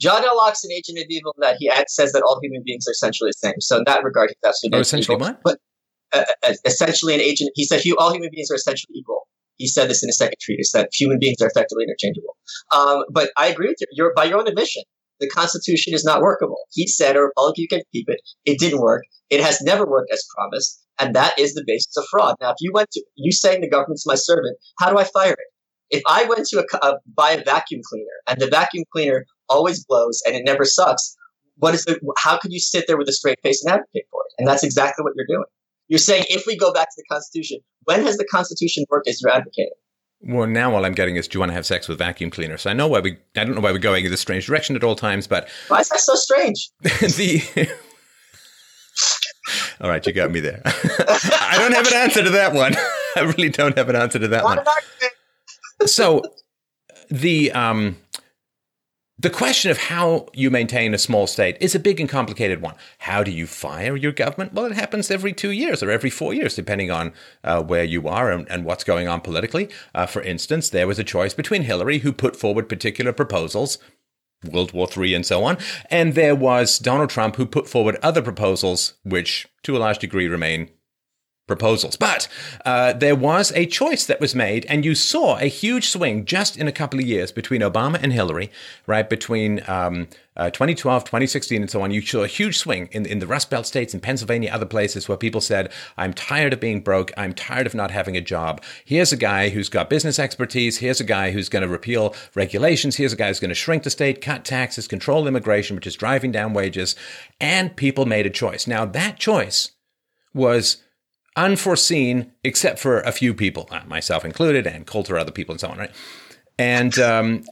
John L. Locke's an agent of evil that he says that all human beings are essentially the same. So in that regard, he's absolutely oh, essentially evil. what? But uh, uh, essentially an agent. He said all human beings are essentially equal. He said this in a second treatise that human beings are effectively interchangeable. Um, but I agree with you. You're, by your own admission, the Constitution is not workable. He said a republic you can keep it. It didn't work. It has never worked as promised, and that is the basis of fraud. Now, if you went to you saying the government's my servant, how do I fire it? If I went to a, a, buy a vacuum cleaner and the vacuum cleaner always blows and it never sucks, what is the? How could you sit there with a straight face and advocate for it? And that's exactly what you're doing. You're saying if we go back to the Constitution, when has the Constitution worked as you're advocating? Well, now all I'm getting is, do you want to have sex with vacuum cleaners? So I know why we, I don't know why we're going in this strange direction at all times, but why is that so strange? the all right, you got me there. I don't have an answer to that one. I really don't have an answer to that one. so the um, the question of how you maintain a small state is a big and complicated one. How do you fire your government? Well, it happens every two years or every four years, depending on uh, where you are and, and, what's going on politically. Uh, for instance, there was a choice between Hillary, who put forward particular proposals, World War III and so on, and there was Donald Trump, who put forward other proposals, which to a large degree remain proposals. But uh, there was a choice that was made, and you saw a huge swing just in a couple of years between Obama and Hillary, right? Between um, uh, 2012, 2016, and so on. You saw a huge swing in, in the Rust Belt states, in Pennsylvania, other places where people said, I'm tired of being broke. I'm tired of not having a job. Here's a guy who's got business expertise. Here's a guy who's going to repeal regulations. Here's a guy who's going to shrink the state, cut taxes, control immigration, which is driving down wages. And people made a choice. Now, that choice was unforeseen, except for a few people, uh, myself included, and Coulter, other people, and so on, right? And um,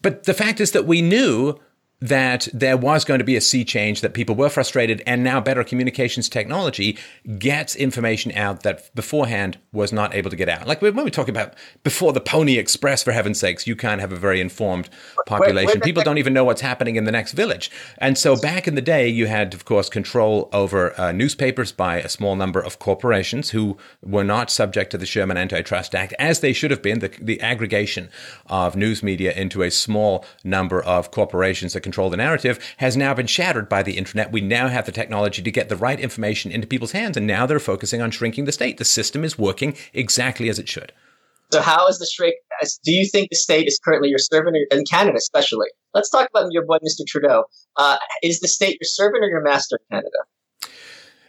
but the fact is that we knew that there was going to be a sea change, that people were frustrated, and now better communications technology gets information out that beforehand was not able to get out. Like when we talk about before the Pony Express, for heaven's sakes, you can't have a very informed population. People don't even know what's happening in the next village. And so back in the day, you had, of course, control over uh, newspapers by a small number of corporations who were not subject to the Sherman Antitrust Act, as they should have been. The, the aggregation of news media into a small number of corporations that control the narrative has now been shattered by the internet. We now have the technology to get the right information into people's hands, and now they're focusing on shrinking the state. The system is working exactly as it should. So, how is the shrink? Do you think the state is currently your servant, in Canada especially? Let's talk about your boy, Mr. Trudeau. Uh, is the state your servant or your master in Canada?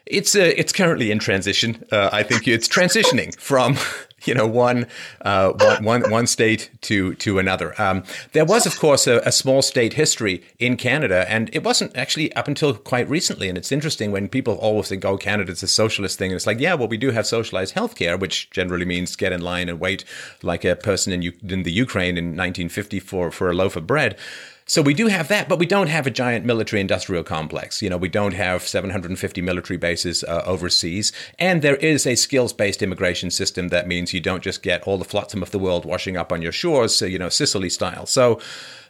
It's uh, it's currently in transition. Uh, I think it's transitioning from you know one, uh, one, one, one state to to another. Um, there was, of course, a, a, small state history in Canada, and it wasn't actually up until quite recently. And it's interesting when people always think, "Oh, Canada's a socialist thing." And it's like, yeah, well, we do have socialized healthcare, which generally means get in line and wait like a person in U- in the Ukraine in 1950 for for a loaf of bread. So we do have that, but we don't have a giant military industrial complex. You know, we don't have 750 military bases uh, overseas. And there is a skills based immigration system that means you don't just get all the flotsam of the world washing up on your shores, so, you know, Sicily style. So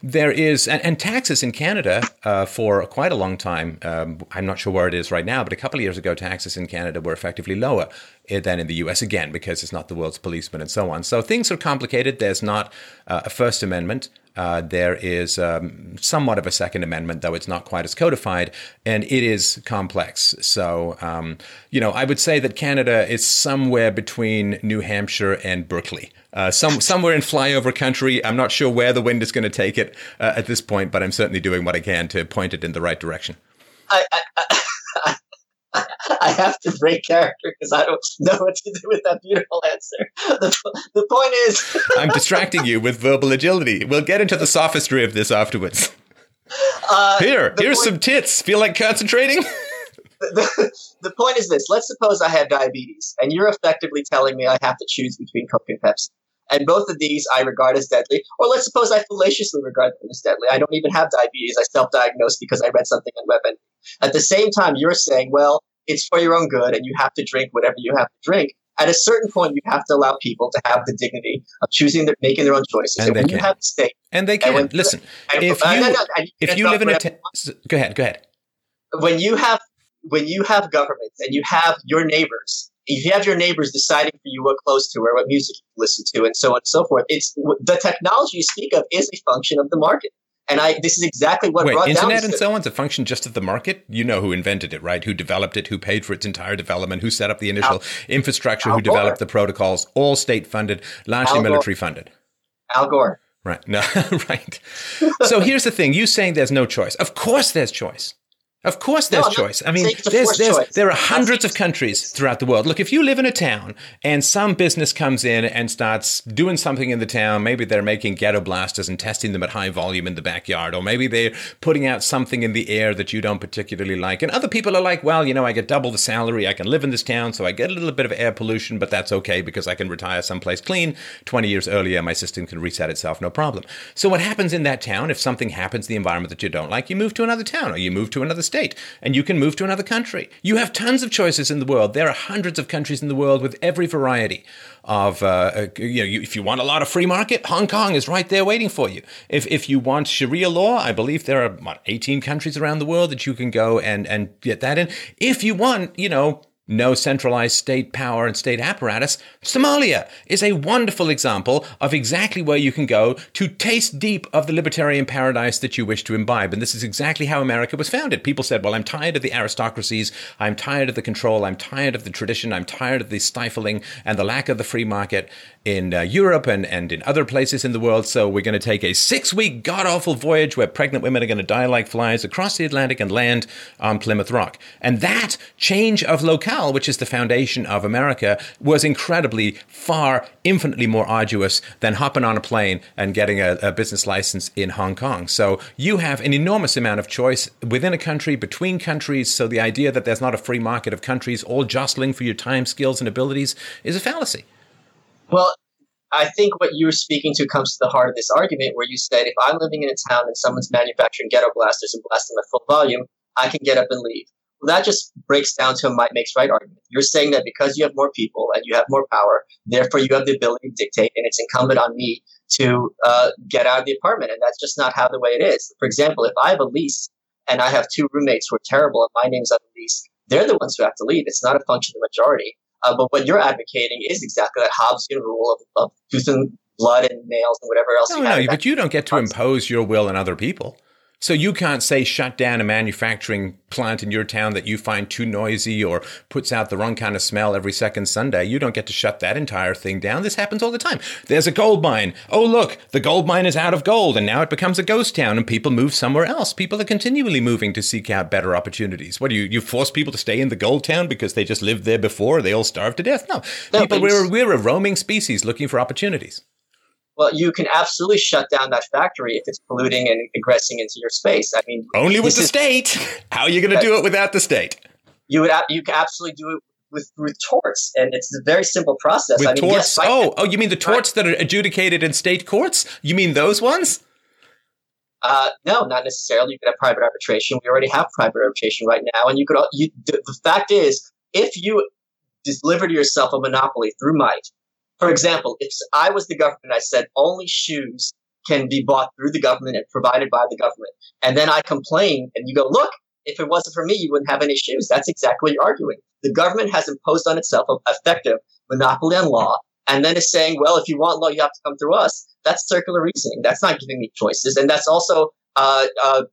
there is, and, and taxes in Canada uh, for quite a long time, um, I'm not sure where it is right now, but a couple of years ago, taxes in Canada were effectively lower eh, than in the US, again, because it's not the world's policeman and so on. So things are complicated. There's not uh, a First Amendment. Uh, there is um, somewhat of a Second Amendment, though it's not quite as codified, and it is complex. So, um, you know, I would say that Canada is somewhere between New Hampshire and Berkeley. Uh, some somewhere in flyover country. I'm not sure where the wind is going to take it uh, at this point, but I'm certainly doing what I can to point it in the right direction. I, I, I have to break character because I don't know what to do with that beautiful answer. The, the point is, I'm distracting you with verbal agility. We'll get into the sophistry of this afterwards. Uh, Here, here's point, some tits. Feel like concentrating? The, the, point is this let's suppose I have diabetes, and you're effectively telling me I have to choose between Coke and Pepsi. And both of these I regard as deadly. Or let's suppose I fallaciously regard them as deadly. I don't even have diabetes. I self diagnosed because I read something on WebMD. At the same time, you're saying, well, it's for your own good and you have to drink whatever you have to drink. At a certain point, you have to allow people to have the dignity of choosing, their, making their own choices. And, and when can. you have a state, and they can and listen. And, if you, no, no, if you live in a, t- go ahead, go ahead. When you have when you have government and you have your neighbors, if you have your neighbors deciding for you what clothes to wear, what music you listen to, and so on and so forth, it's the technology you speak of is a function of the market. And I, this is exactly what Wait, brought internet and so on is a function just of the market. You know who invented it, right? Who developed it? Who paid for its entire development? Who set up the initial Al, infrastructure? Al who developed the protocols? All state funded, largely military funded. Al Gore. Right. No. right. so here's the thing: you saying there's no choice. Of course, there's choice. Of course, there's No, choice. I mean, saying it's a there's, there's, choice. there are hundreds of countries throughout the world. Look, if you live in a town and some business comes in and starts doing something in the town, maybe they're making ghetto blasters and testing them at high volume in the backyard, or maybe they're putting out something in the air that you don't particularly like. And other people are like, well, you know, I get double the salary. I can live in this town, so I get a little bit of air pollution, but that's okay because I can retire someplace clean. 20 years earlier, my system can reset itself, no problem. So, what happens in that town, if something happens the environment that you don't like, you move to another town or you move to another state and you can move to another country. You have tons of choices in the world. There are hundreds of countries in the world with every variety of, uh, uh, you know, you, if you want a lot of free market, Hong Kong is right there waiting for you. If, if you want Sharia law, I believe there are what, 18 countries around the world that you can go and, and get that in. If you want, you know, no centralized state power and state apparatus, Somalia is a wonderful example of exactly where you can go to taste deep of the libertarian paradise that you wish to imbibe. And this is exactly how America was founded. People said, well, I'm tired of the aristocracies. I'm tired of the control. I'm tired of the tradition. I'm tired of the stifling and the lack of the free market in uh, Europe and, and in other places in the world. So we're going to take a six week god awful voyage where pregnant women are going to die like flies across the Atlantic and land on Plymouth Rock. And that change of locale, which is the foundation of America, was incredibly far, infinitely more arduous than hopping on a plane and getting a, a business license in Hong Kong. So you have an enormous amount of choice within a country, between countries. So the idea that there's not a free market of countries all jostling for your time, skills, and abilities is a fallacy. Well, I think what you're speaking to comes to the heart of this argument, where you said if I'm living in a town and someone's manufacturing ghetto blasters and blasting at full volume, I can get up and leave. Well, that just breaks down to a might makes right argument. You're saying that because you have more people and you have more power, therefore you have the ability to dictate, and it's incumbent on me to uh, get out of the apartment. And that's just not how the way it is. For example, if I have a lease and I have two roommates who are terrible and my name's on the lease, they're the ones who have to leave. It's not a function of the majority. Uh, but what you're advocating is exactly that Hobbesian rule of, of tooth and blood and nails and whatever else. No, you no, but you don't get to impose your will on other people. So you can't say shut down a manufacturing plant in your town that you find too noisy or puts out the wrong kind of smell every second Sunday. You don't get to shut that entire thing down. This happens all the time. There's a gold mine. Oh, look, the gold mine is out of gold and now it becomes a ghost town and people move somewhere else. People are continually moving to seek out better opportunities. What do you, you force people to stay in the gold town because they just lived there before? They all starved to death? No. People, we're, we're a roaming species looking for opportunities. Well, you can absolutely shut down that factory if it's polluting and ingressing into your space. I mean, Only with the is- state. How are you going to do it without the state? you would you can absolutely do it with with torts, and it's a very simple process. With I mean, torts? yes, oh, oh, you mean the torts that are adjudicated in state courts? You mean those ones? Uh, no, not necessarily. You could have private arbitration. We already have private arbitration right now, and you could. You, the, the fact is, if you deliver to yourself a monopoly through might, for example, if I was the government, I said only shoes can be bought through the government and provided by the government, and then I complain, and you go, look, if it wasn't for me, you wouldn't have any shoes. That's exactly what you're arguing. The government has imposed on itself an effective monopoly on law, and then is saying, well, if you want law, you have to come through us. That's circular reasoning. That's not giving me choices, and that's also uh, uh,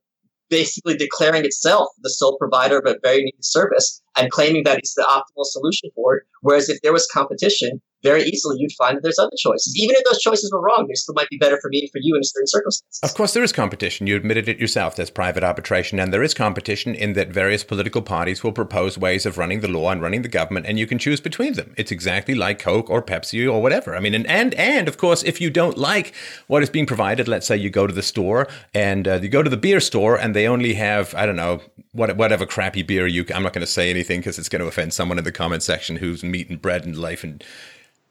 basically declaring itself the sole provider of a very needed service and claiming that it's the optimal solution for it. Whereas if there was competition, very easily you'd find that there's other choices. Even if those choices were wrong, they still might be better for me and for you in certain circumstances. Of course, there is competition. You admitted it yourself. There's private arbitration, and there is competition in that various political parties will propose ways of running the law and running the government, and you can choose between them. It's exactly like Coke or Pepsi or whatever. I mean, and and, and of course, if you don't like what is being provided, let's say you go to the store and uh, you go to the beer store, and they only have I don't know what, whatever crappy beer you. I'm not going to say anything because it's going to offend someone in the comment section who's meat and bread and life and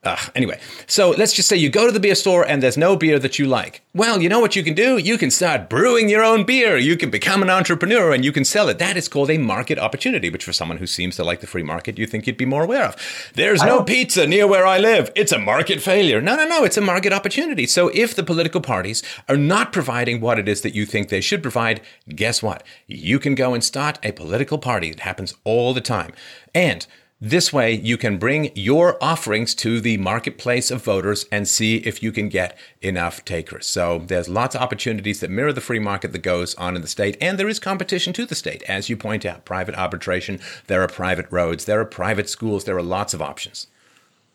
Ugh, anyway, so let's just say you go to the beer store and there's no beer that you like. Well, you know what you can do? You can start brewing your own beer. You can become an entrepreneur and you can sell it. That is called a market opportunity, which for someone who seems to like the free market, you think you'd be more aware of. There's no pizza near where I live. It's a market failure. No, no, no. It's a market opportunity. So if the political parties are not providing what it is that you think they should provide, guess what? You can go and start a political party. It happens all the time. And this way, you can bring your offerings to the marketplace of voters and see if you can get enough takers. So there's lots of opportunities that mirror the free market that goes on in the state, and there is competition to the state, as you point out. Private arbitration, there are private roads, there are private schools, there are lots of options.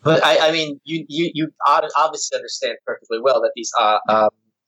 But I, I mean, you, you, you obviously understand perfectly well that these uh,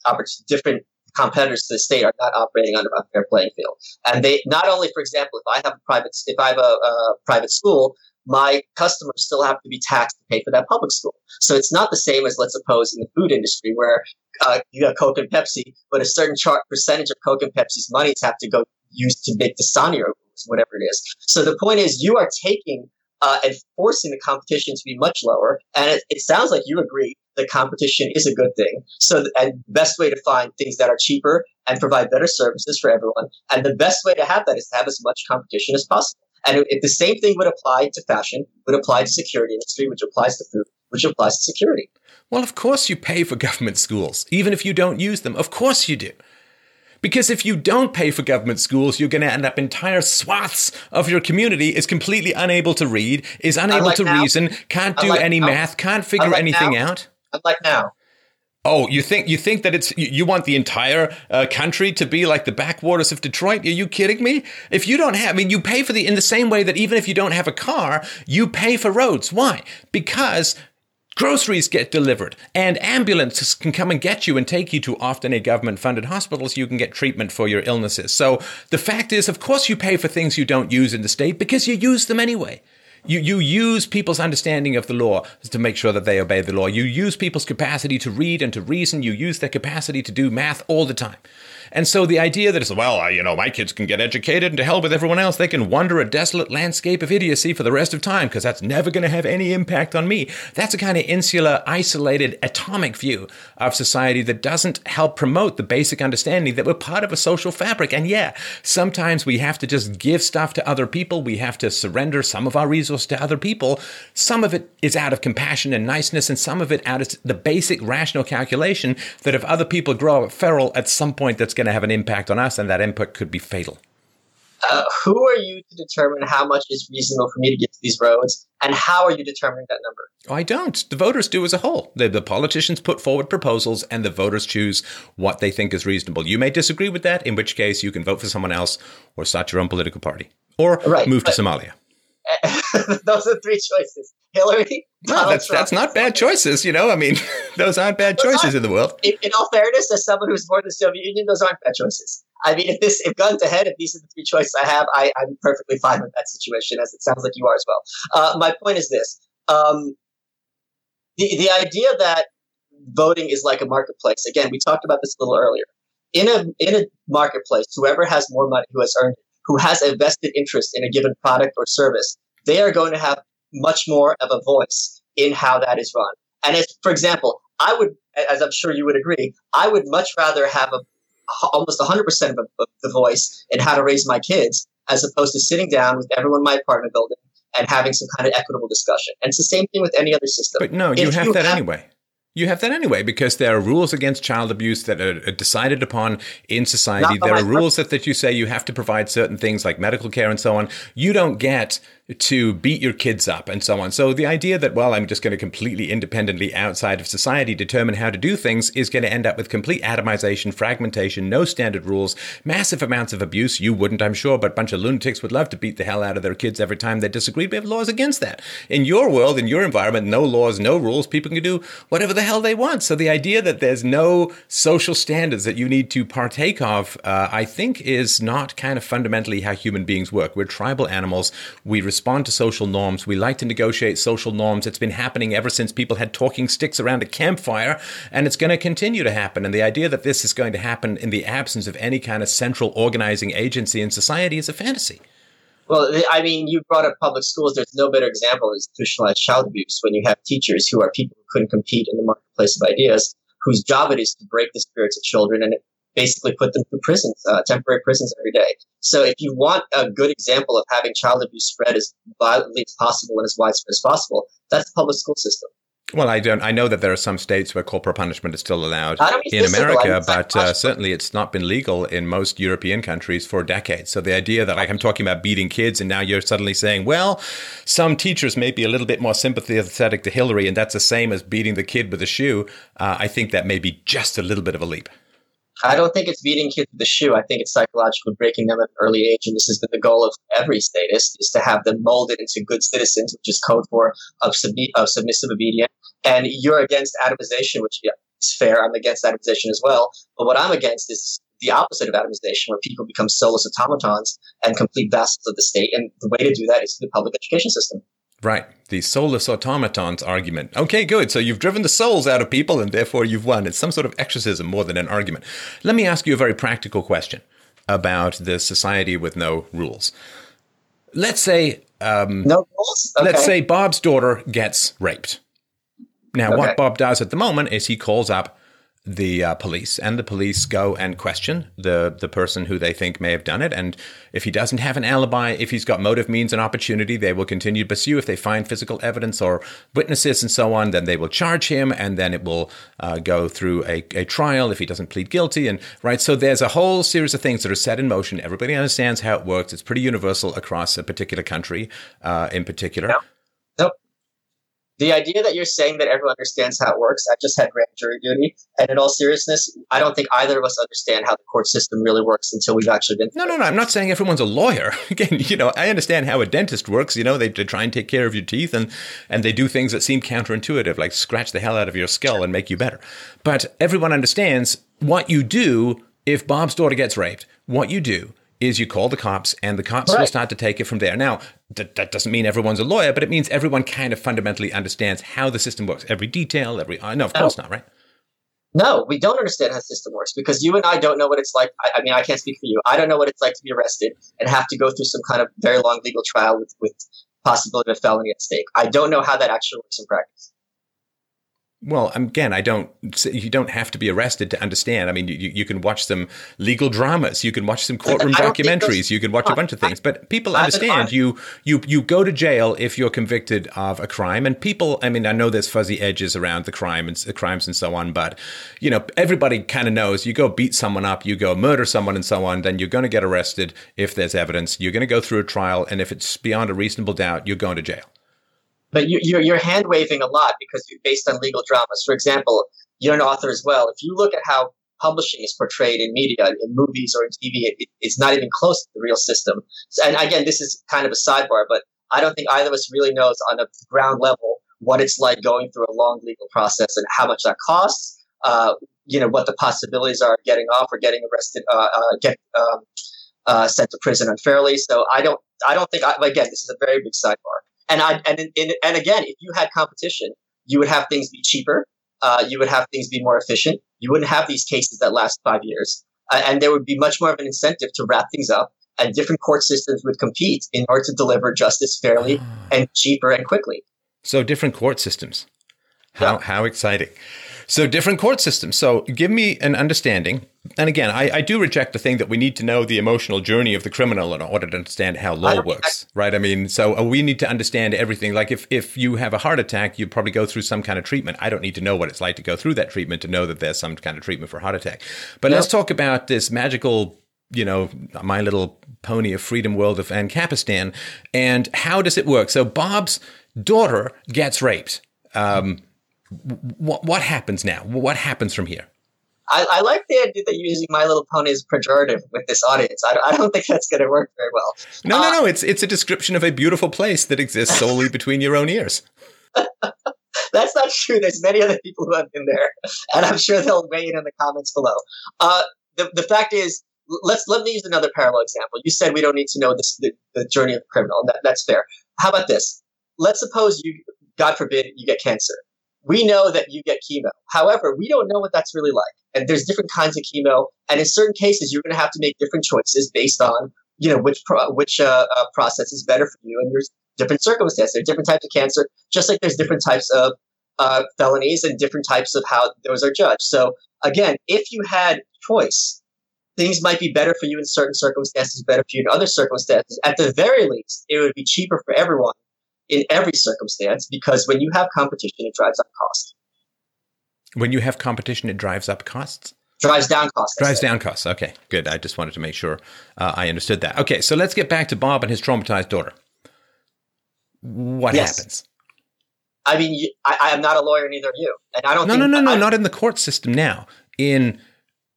oppor- different competitors to the state are not operating under a fair playing field. And they not only, for example, if I have a private, if I have a, a private school, my customers still have to be taxed to pay for that public school. So it's not the same as, let's suppose, in the food industry where uh, you got Coke and Pepsi, but a certain chart percentage of Coke and Pepsi's monies have to go used to make the Sanyo rules, whatever it is. So the point is, you are taking uh, and forcing the competition to be much lower. And it, it sounds like you agree that competition is a good thing. So, and best way to find things that are cheaper and provide better services for everyone. And the best way to have that is to have as much competition as possible. And if the same thing would apply to fashion, would apply to security industry, which applies to food, which applies to security. Well, of course you pay for government schools, even if you don't use them. Of course you do. Because if you don't pay for government schools, you're going to end up entire swaths of your community is completely unable to read, is unable to now. reason, can't do any now. math, can't figure anything now. out. Like now. Oh, you think you think that it's you want the entire uh, country to be like the backwaters of Detroit? Are you kidding me? If you don't have, I mean, you pay for the in the same way that even if you don't have a car, you pay for roads. Why? Because Groceries get delivered, and ambulances can come and get you and take you to often a government funded hospital so you can get treatment for your illnesses. So the fact is, of course, you pay for things you don't use in the state because you use them anyway. You, you use people's understanding of the law to make sure that they obey the law. You use people's capacity to read and to reason. You use their capacity to do math all the time. And so the idea that it's, well, you know, my kids can get educated and to hell with everyone else, they can wander a desolate landscape of idiocy for the rest of time because that's never going to have any impact on me. That's a kind of insular, isolated, atomic view of society that doesn't help promote the basic understanding that we're part of a social fabric. And yeah, sometimes we have to just give stuff to other people. We have to surrender some of our resources to other people. Some of it is out of compassion and niceness, and some of it out of the basic rational calculation that if other people grow up feral at some point, that's going going to have an impact on us, and that input could be fatal. Uh, who are you to determine how much is reasonable for me to get to these roads, and how are you determining that number? I don't. The voters do as a whole. The, the, politicians put forward proposals, and the voters choose what they think is reasonable. You may disagree with that, in which case you can vote for someone else, or start your own political party, or right, move to Somalia. those are three choices. Hillary. No, that's Trump, that's not bad choices. You know, I mean, those aren't bad choices in the world. In, in, all fairness, as someone who was born in the Soviet Union, those aren't bad choices. I mean, if this if guns ahead, if these are the three choices I have, I, I'm perfectly fine with that situation, as it sounds like you are as well. Uh, my point is this: um, the the idea that voting is like a marketplace. Again, we talked about this a little earlier. In a in a marketplace, whoever has more money, who has earned who has a vested interest in a given product or service, they are going to have much more of a voice in how that is run. And as, for example, I would, as I'm sure you would agree, I would much rather have a almost 100% of, of the voice in how to raise my kids as opposed to sitting down with everyone in my apartment building and having some kind of equitable discussion. And it's the same thing with any other system. But no, you if have you that have, anyway. You have that anyway because there are rules against child abuse that are decided upon in society. There are rules that, that you say you have to provide certain things like medical care and so on. You don't get to beat your kids up and so on. So the idea that, well, I'm just going to completely independently outside of society determine how to do things is going to end up with complete atomization, fragmentation, no standard rules, massive amounts of abuse. You wouldn't, I'm sure, but a bunch of lunatics would love to beat the hell out of their kids every time they disagreed. We have laws against that. In your world, in your environment, no laws, no rules. People can do whatever the hell they want. So the idea that there's no social standards that you need to partake of, uh, I think is not kind of fundamentally how human beings work. We're tribal animals. We respond to social norms. We like to negotiate social norms. It's been happening ever since people had talking sticks around a campfire, and it's going to continue to happen. And the idea that this is going to happen in the absence of any kind of central organizing agency in society is a fantasy. Well, I mean, you brought up public schools. There's no better example of institutionalized child abuse when you have teachers who are people who couldn't compete in the marketplace of ideas, whose job it is to break the spirits of children and basically put them through prisons, uh, temporary prisons every day. So if you want a good example of having child abuse spread as violently as possible and as widespread as possible, that's the public school system. Well, I don't. I know that there are some states where corporal punishment is still allowed in America, but uh, certainly it's not been legal in most European countries for decades. So the idea that, like, I'm talking about beating kids, and now you're suddenly saying, well, some teachers may be a little bit more sympathetic to Hillary, and that's the same as beating the kid with a shoe. Uh, I think that may be just a little bit of a leap. I don't think it's beating kids with the shoe. I think it's psychologically breaking them at an early age, and this has been the goal of every statist: is to have them molded into good citizens, which is code for of, sub- of submissive obedience. And you're against atomization, which yeah, is fair. I'm against atomization as well. But what I'm against is the opposite of atomization, where people become soulless automatons and complete vassals of the state. And the way to do that is through the public education system. Right. The soulless automatons argument. Okay, good. So you've driven the souls out of people and therefore you've won. It's some sort of exorcism more than an argument. Let me ask you a very practical question about the society with no rules. Let's say. Um, no rules? Okay. Let's say Bob's daughter gets raped. Now, okay. what Bob does at the moment is he calls up the uh, police, and the police go and question the the person who they think may have done it. And if he doesn't have an alibi, if he's got motive, means, and opportunity, they will continue to pursue. If they find physical evidence or witnesses and so on, then they will charge him, and then it will uh, go through a, a trial if he doesn't plead guilty. And right, so there's a whole series of things that are set in motion. Everybody understands how it works. It's pretty universal across a particular country, uh, in particular. Yep. The idea that you're saying that everyone understands how it works, I just had grand jury duty. And in all seriousness, I don't think either of us understand how the court system really works until we've actually been. No, no, no. I'm not saying everyone's a lawyer. Again, you know, I understand how a dentist works. You know, they, they try and take care of your teeth and, and they do things that seem counterintuitive, like scratch the hell out of your skull and make you better. But everyone understands what you do if Bob's daughter gets raped. What you do is you call the cops and the cops right. will start to take it from there. Now, that, that doesn't mean everyone's a lawyer, but it means everyone kind of fundamentally understands how the system works. Every detail, every. Uh, no, of no. course not, right? No, we don't understand how the system works because you and I don't know what it's like. I, I, mean, I can't speak for you. I don't know what it's like to be arrested and have to go through some kind of very long legal trial with, with possibility of felony at stake. I don't know how that actually works in practice. Well, again, I don't. You don't have to be arrested to understand. I mean, you, you can watch some legal dramas, you can watch some courtroom documentaries, you can watch a bunch of things. But people understand. You you you go to jail if you're convicted of a crime, and people. I mean, I know there's fuzzy edges around the crime and the crimes and so on, but you know, everybody kind of knows. You go beat someone up, you go murder someone, and so on. Then you're going to get arrested if there's evidence. You're going to go through a trial, and if it's beyond a reasonable doubt, you're going to jail but you, you're, you're hand waving a lot because you're based on legal dramas. For example, you're an author as well. If you look at how publishing is portrayed in media, in movies or in TV, it, it's not even close to the real system. And again, this is kind of a sidebar, but I don't think either of us really knows on a ground level what it's like going through a long legal process and how much that costs. Uh, you know what the possibilities are of getting off or getting arrested, uh, uh, get um, uh, sent to prison unfairly. So I don't, I don't think. I, again, this is a very big sidebar. And I and and, and again, if you had competition, you would have things be cheaper. Uh, you would have things be more efficient. You wouldn't have these cases that last five years, uh, and there would be much more of an incentive to wrap things up. And different court systems would compete in order to deliver justice fairly and cheaper and quickly. So different court systems. How yeah. how exciting! So different court systems. So give me an understanding. And again, I, I, do reject the thing that we need to know the emotional journey of the criminal in order to understand how law works, right? I mean, so uh, we need to understand everything. Like if, if you have a heart attack, you probably go through some kind of treatment. I don't need to know what it's like to go through that treatment to know that there's some kind of treatment for heart attack. But let's talk about this magical you know, my little pony of freedom world of Ancapistan. And how does it work? So Bob's daughter gets raped. Um, what what happens now? What happens from here? I, I, like the idea that you're using My Little Pony as pejorative with this audience. I, I don't think that's going to work very well. No, uh, no, no. It's it's a description of a beautiful place that exists solely between your own ears. that's not true. There's many other people who have been there, and I'm sure they'll weigh in in the comments below. Uh, the the fact is, let's let me use another parallel example. You said we don't need to know this, the, the journey of the criminal. That, that's fair. How about this? Let's suppose you, God forbid, you get cancer we know that you get chemo. However, we don't know what that's really like. And there's different kinds of chemo. And in certain cases, you're going to have to make different choices based on, you know, which, pro- which uh, uh, process is better for you. And there's different circumstances. There's different types of cancer, just like there's different types of uh, felonies and different types of how those are judged. So again, if you had choice, things might be better for you in certain circumstances, better for you in other circumstances. At the very least, it would be cheaper for everyone in every circumstance because when you have competition, it drives up cost. When you have competition, it drives up costs? Drives down costs. Drives down costs. Okay, good. I just wanted to make sure uh, I understood that. Okay, so let's get back to Bob and his traumatized daughter. What yes. happens? I mean, I, I, am not a lawyer, neither are you, and I don't. No, no, no, no, I, not in the court system now. In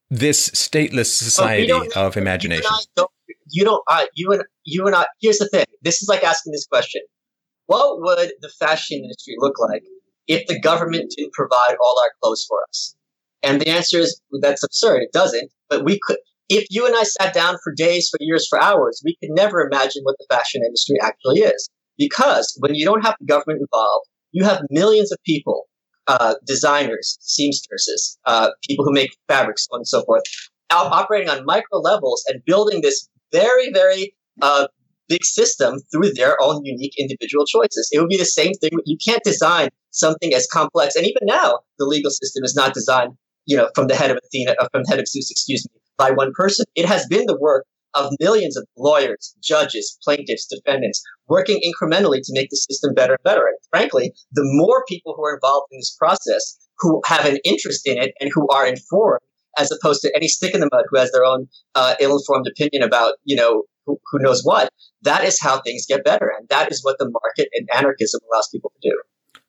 this stateless society of imagination. You don't. You, don't uh, you and you and I. Here's the thing. This is like asking this question: what would the fashion industry look like if the government didn't provide all our clothes for us? And the answer is that's absurd. It doesn't. But we could, if you and I sat down for days, for years, for hours, we could never imagine what the fashion industry actually is. Because when you don't have the government involved, you have millions of people, uh, designers, seamstresses, uh, people who make fabrics, so on and so forth, operating on micro levels and building this very, very uh, big system through their own unique individual choices. It would be the same thing. You can't design something as complex. And even now, the legal system is not designed, you know, from the head of Athena, uh, from the head of Zeus, excuse me, by one person. It has been the work of millions of lawyers, judges, plaintiffs, defendants working incrementally to make the system better and better. And frankly, the more people who are involved in this process who have an interest in it and who are informed as opposed to any stick in the mud who has their own uh, ill-informed opinion about, you know, who, who knows what. That is how things get better. And that is what the market and anarchism allows people to do.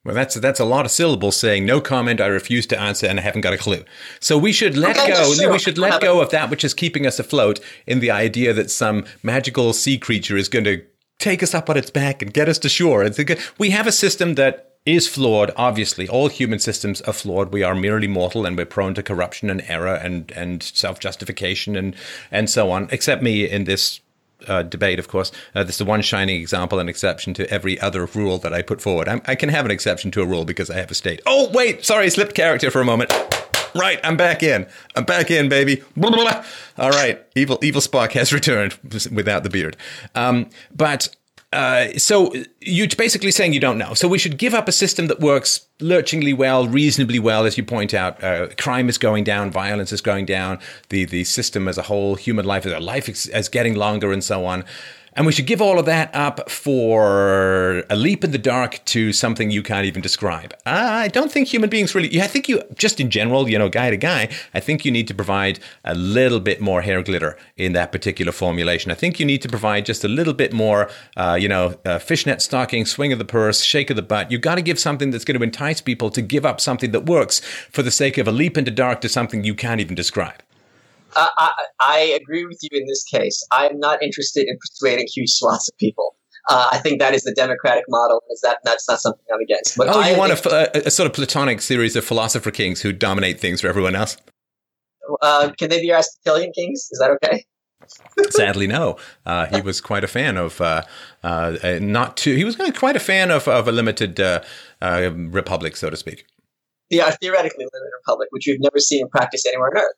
Well, that's that's a lot of syllables saying no comment. I refuse to answer, and I haven't got a clue. So we should let okay, go. Sure. We should let go of that which is keeping us afloat in the idea that some magical sea creature is going to take us up on its back and get us to shore. We have a system that is flawed. Obviously, all human systems are flawed. We are merely mortal, and we're prone to corruption and error and and self justification and and so on. Except me in this uh, debate, of course. Uh, this is the one shining example and exception to every other rule that I put forward. I'm, i can have an exception to a rule because I have a state. Oh, wait, sorry, I slipped character for a moment. Right, I'm back in. I'm back in, baby. Blah, blah, blah. All right, evil, evil Spock has returned without the beard. Um, but uh, so you're basically saying you don't know. So we should give up a system that works lurchingly well, reasonably well, as you point out. Uh, crime is going down, violence is going down, the the system as a whole, human life as a life is, is getting longer, and so on. And we should give all of that up for a leap in the dark to something you can't even describe. I don't think human beings really, I think you, just in general, you know, guy to guy, I think you need to provide a little bit more hair glitter in that particular formulation. I think you need to provide just a little bit more, uh, you know, uh, fishnet stocking, swing of the purse, shake of the butt. You've got to give something that's going to entice people to give up something that works for the sake of a leap into dark to something you can't even describe. I, I, agree with you in this case. I'm not interested in persuading huge swaths of people. Uh, I think that is the democratic model. Is that that's not something I'm against? But oh, you I want a, a, sort of platonic series of philosopher kings who dominate things for everyone else? Uh, can they be Aristotelian kings? Is that okay? Sadly, no. Uh, he was quite a fan of uh, uh, not too. He was quite a fan of, of a limited uh, republic, so to speak. Yeah, theoretically limited republic, which we've never seen in practice anywhere on Earth.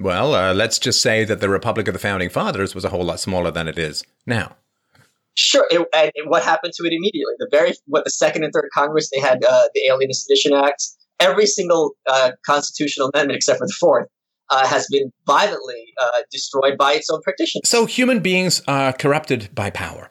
Well, uh, let's just say that the Republic of the Founding Fathers was a whole lot smaller than it is now. Sure, it, and what happened to it immediately? The very what the second and third Congress they had uh, the Alien and Sedition Acts. Every single uh, constitutional amendment, except for the fourth, uh, has been violently uh, destroyed by its own practitioners. So human beings are corrupted by power.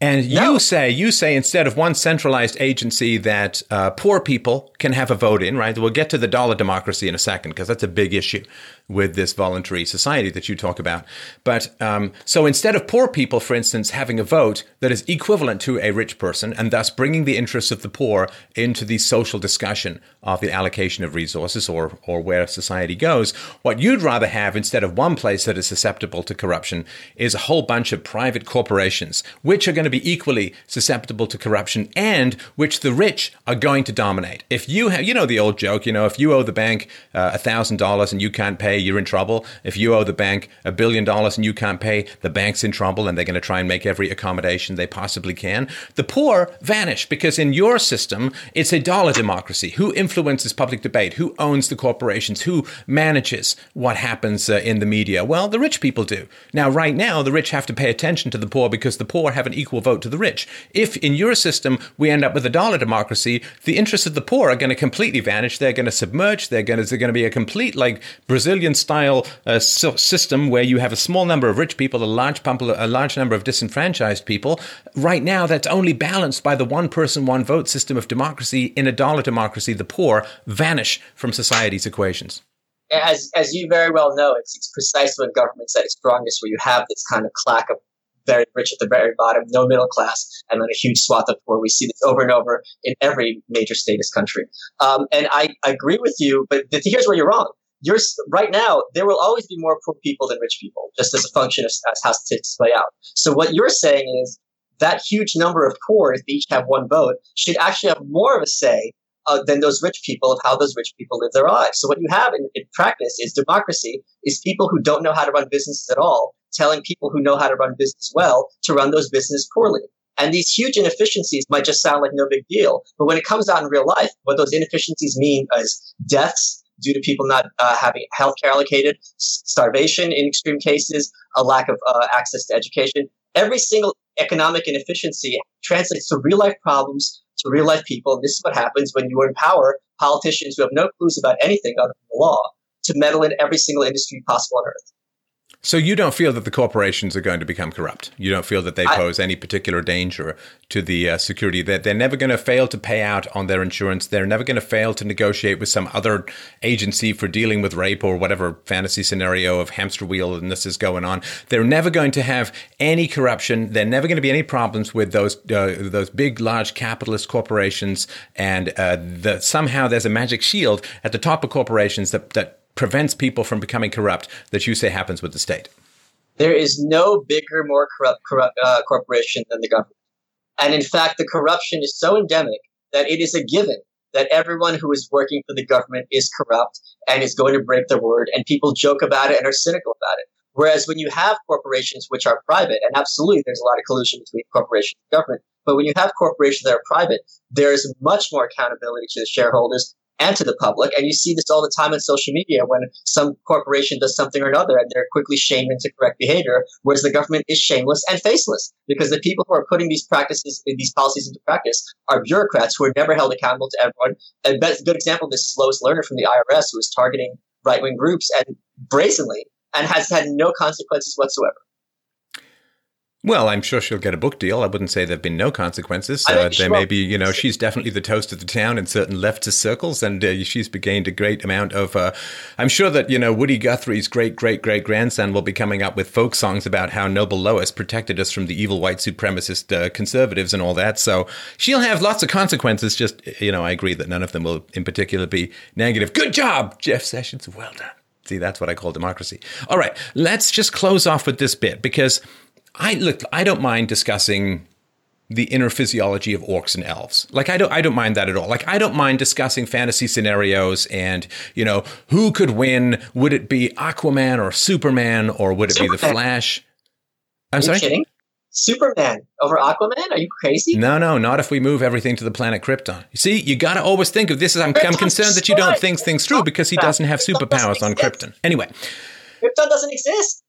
And you no. say, you say instead of one centralized agency that uh, poor people can have a vote in, right? We'll get to the dollar democracy in a second because that's a big issue with this voluntary society that you talk about. But um, so instead of poor people, for instance, having a vote that is equivalent to a rich person and thus bringing the interests of the poor into the social discussion of the allocation of resources or, or where society goes, what you'd rather have instead of one place that is susceptible to corruption is a whole bunch of private corporations, which are going to be equally susceptible to corruption and which the rich are going to dominate. If you have, you know, the old joke, you know, if you owe the bank uh, a thousand dollars and you can't pay, you're in trouble. If you owe the bank a billion dollars and you can't pay, the bank's in trouble and they're going to try and make every accommodation they possibly can. The poor vanish because in your system, it's a dollar democracy. Who influences public debate? Who owns the corporations? Who manages what happens uh, in the media? Well, the rich people do. Now, right now, the rich have to pay attention to the poor because the poor have an equal vote to the rich. If in your system we end up with a dollar democracy, the interests of the poor are going to completely vanish. They're going to submerge. They're going to, they're going to be a complete like Brazilian style uh, system where you have a small number of rich people, a large, a large number of disenfranchised people. Right now, that's only balanced by the one person, one vote system of democracy. In a dollar democracy, the poor vanish from society's equations. As, as you very well know, it's, it's precisely when government's at its strongest where you have this kind of clack of very rich at the very bottom, no middle class, and then a huge swath of poor. We see this over and over in every major status country. Um, and I, I, agree with you, but here's where you're wrong you're right now there will always be more poor people than rich people, just as a function of as how statistics play out. So what you're saying is that huge number of poor, if they each have one vote, should actually have more of a say uh, than those rich people of how those rich people live their lives. So what you have in, in practice is democracy is people who don't know how to run businesses at all telling people who know how to run business well to run those businesses poorly. And these huge inefficiencies might just sound like no big deal, but when it comes out in real life, what those inefficiencies mean is deaths due to people not uh, having healthcare allocated, starvation in extreme cases, a lack of uh, access to education. Every single economic inefficiency translates to real life problems to real life people. And this is what happens when you empower politicians who have no clues about anything other than the law to meddle in every single industry possible on earth. So you don't feel that the corporations are going to become corrupt. You don't feel that they pose any particular danger to the uh, security. That they're never going to fail to pay out on their insurance. They're never going to fail to negotiate with some other agency for dealing with rape or whatever fantasy scenario of hamster wheel and this is going on. They're never going to have any corruption. They're never going to be any problems with those uh, those big, large capitalist corporations. And uh, the, somehow there's a magic shield at the top of corporations that that prevents people from becoming corrupt that you say happens with the state? There is no bigger, more corrupt, corrupt uh, corporation than the government. And in fact, the corruption is so endemic that it is a given that everyone who is working for the government is corrupt and is going to break their word. And people joke about it and are cynical about it. Whereas when you have corporations which are private, and absolutely there's a lot of collusion between corporations and government, but when you have corporations that are private, there is much more accountability to the shareholders and to the public. And you see this all the time on social media when some corporation does something or another and they're quickly shamed into correct behavior, whereas the government is shameless and faceless because the people who are putting these practices, these policies into practice are bureaucrats who are never held accountable to everyone. And a good example of this is Lois Lerner from the IRS, who is targeting right wing groups and brazenly and has had no consequences whatsoever. Well, I'm sure she'll get a book deal. I wouldn't say there've been no consequences. Uh, there may be, you know, she's definitely the toast of the town in certain leftist circles, and uh, she's gained a great amount of. Uh, I'm sure that you know Woody Guthrie's great great great grandson will be coming up with folk songs about how Noble Lois protected us from the evil white supremacist uh, conservatives and all that. So she'll have lots of consequences. Just you know, I agree that none of them will, in particular, be negative. Good job, Jeff Sessions. Well done. See, that's what I call democracy. All right, let's just close off with this bit because I look, I don't mind discussing the inner physiology of orcs and elves. Like I don't I don't mind that at all. Like I don't mind discussing fantasy scenarios and, you know, who could win? Would it be Aquaman or Superman or would it Superman. be the Flash? I'm Are sorry. Kidding? Superman over Aquaman? Are you crazy? No, no, not if we move everything to the planet Krypton. You see, you got to always think of this. As I'm, I'm concerned that you don't think things through because he doesn't have superpowers on Krypton. Anyway, Krypton doesn't exist.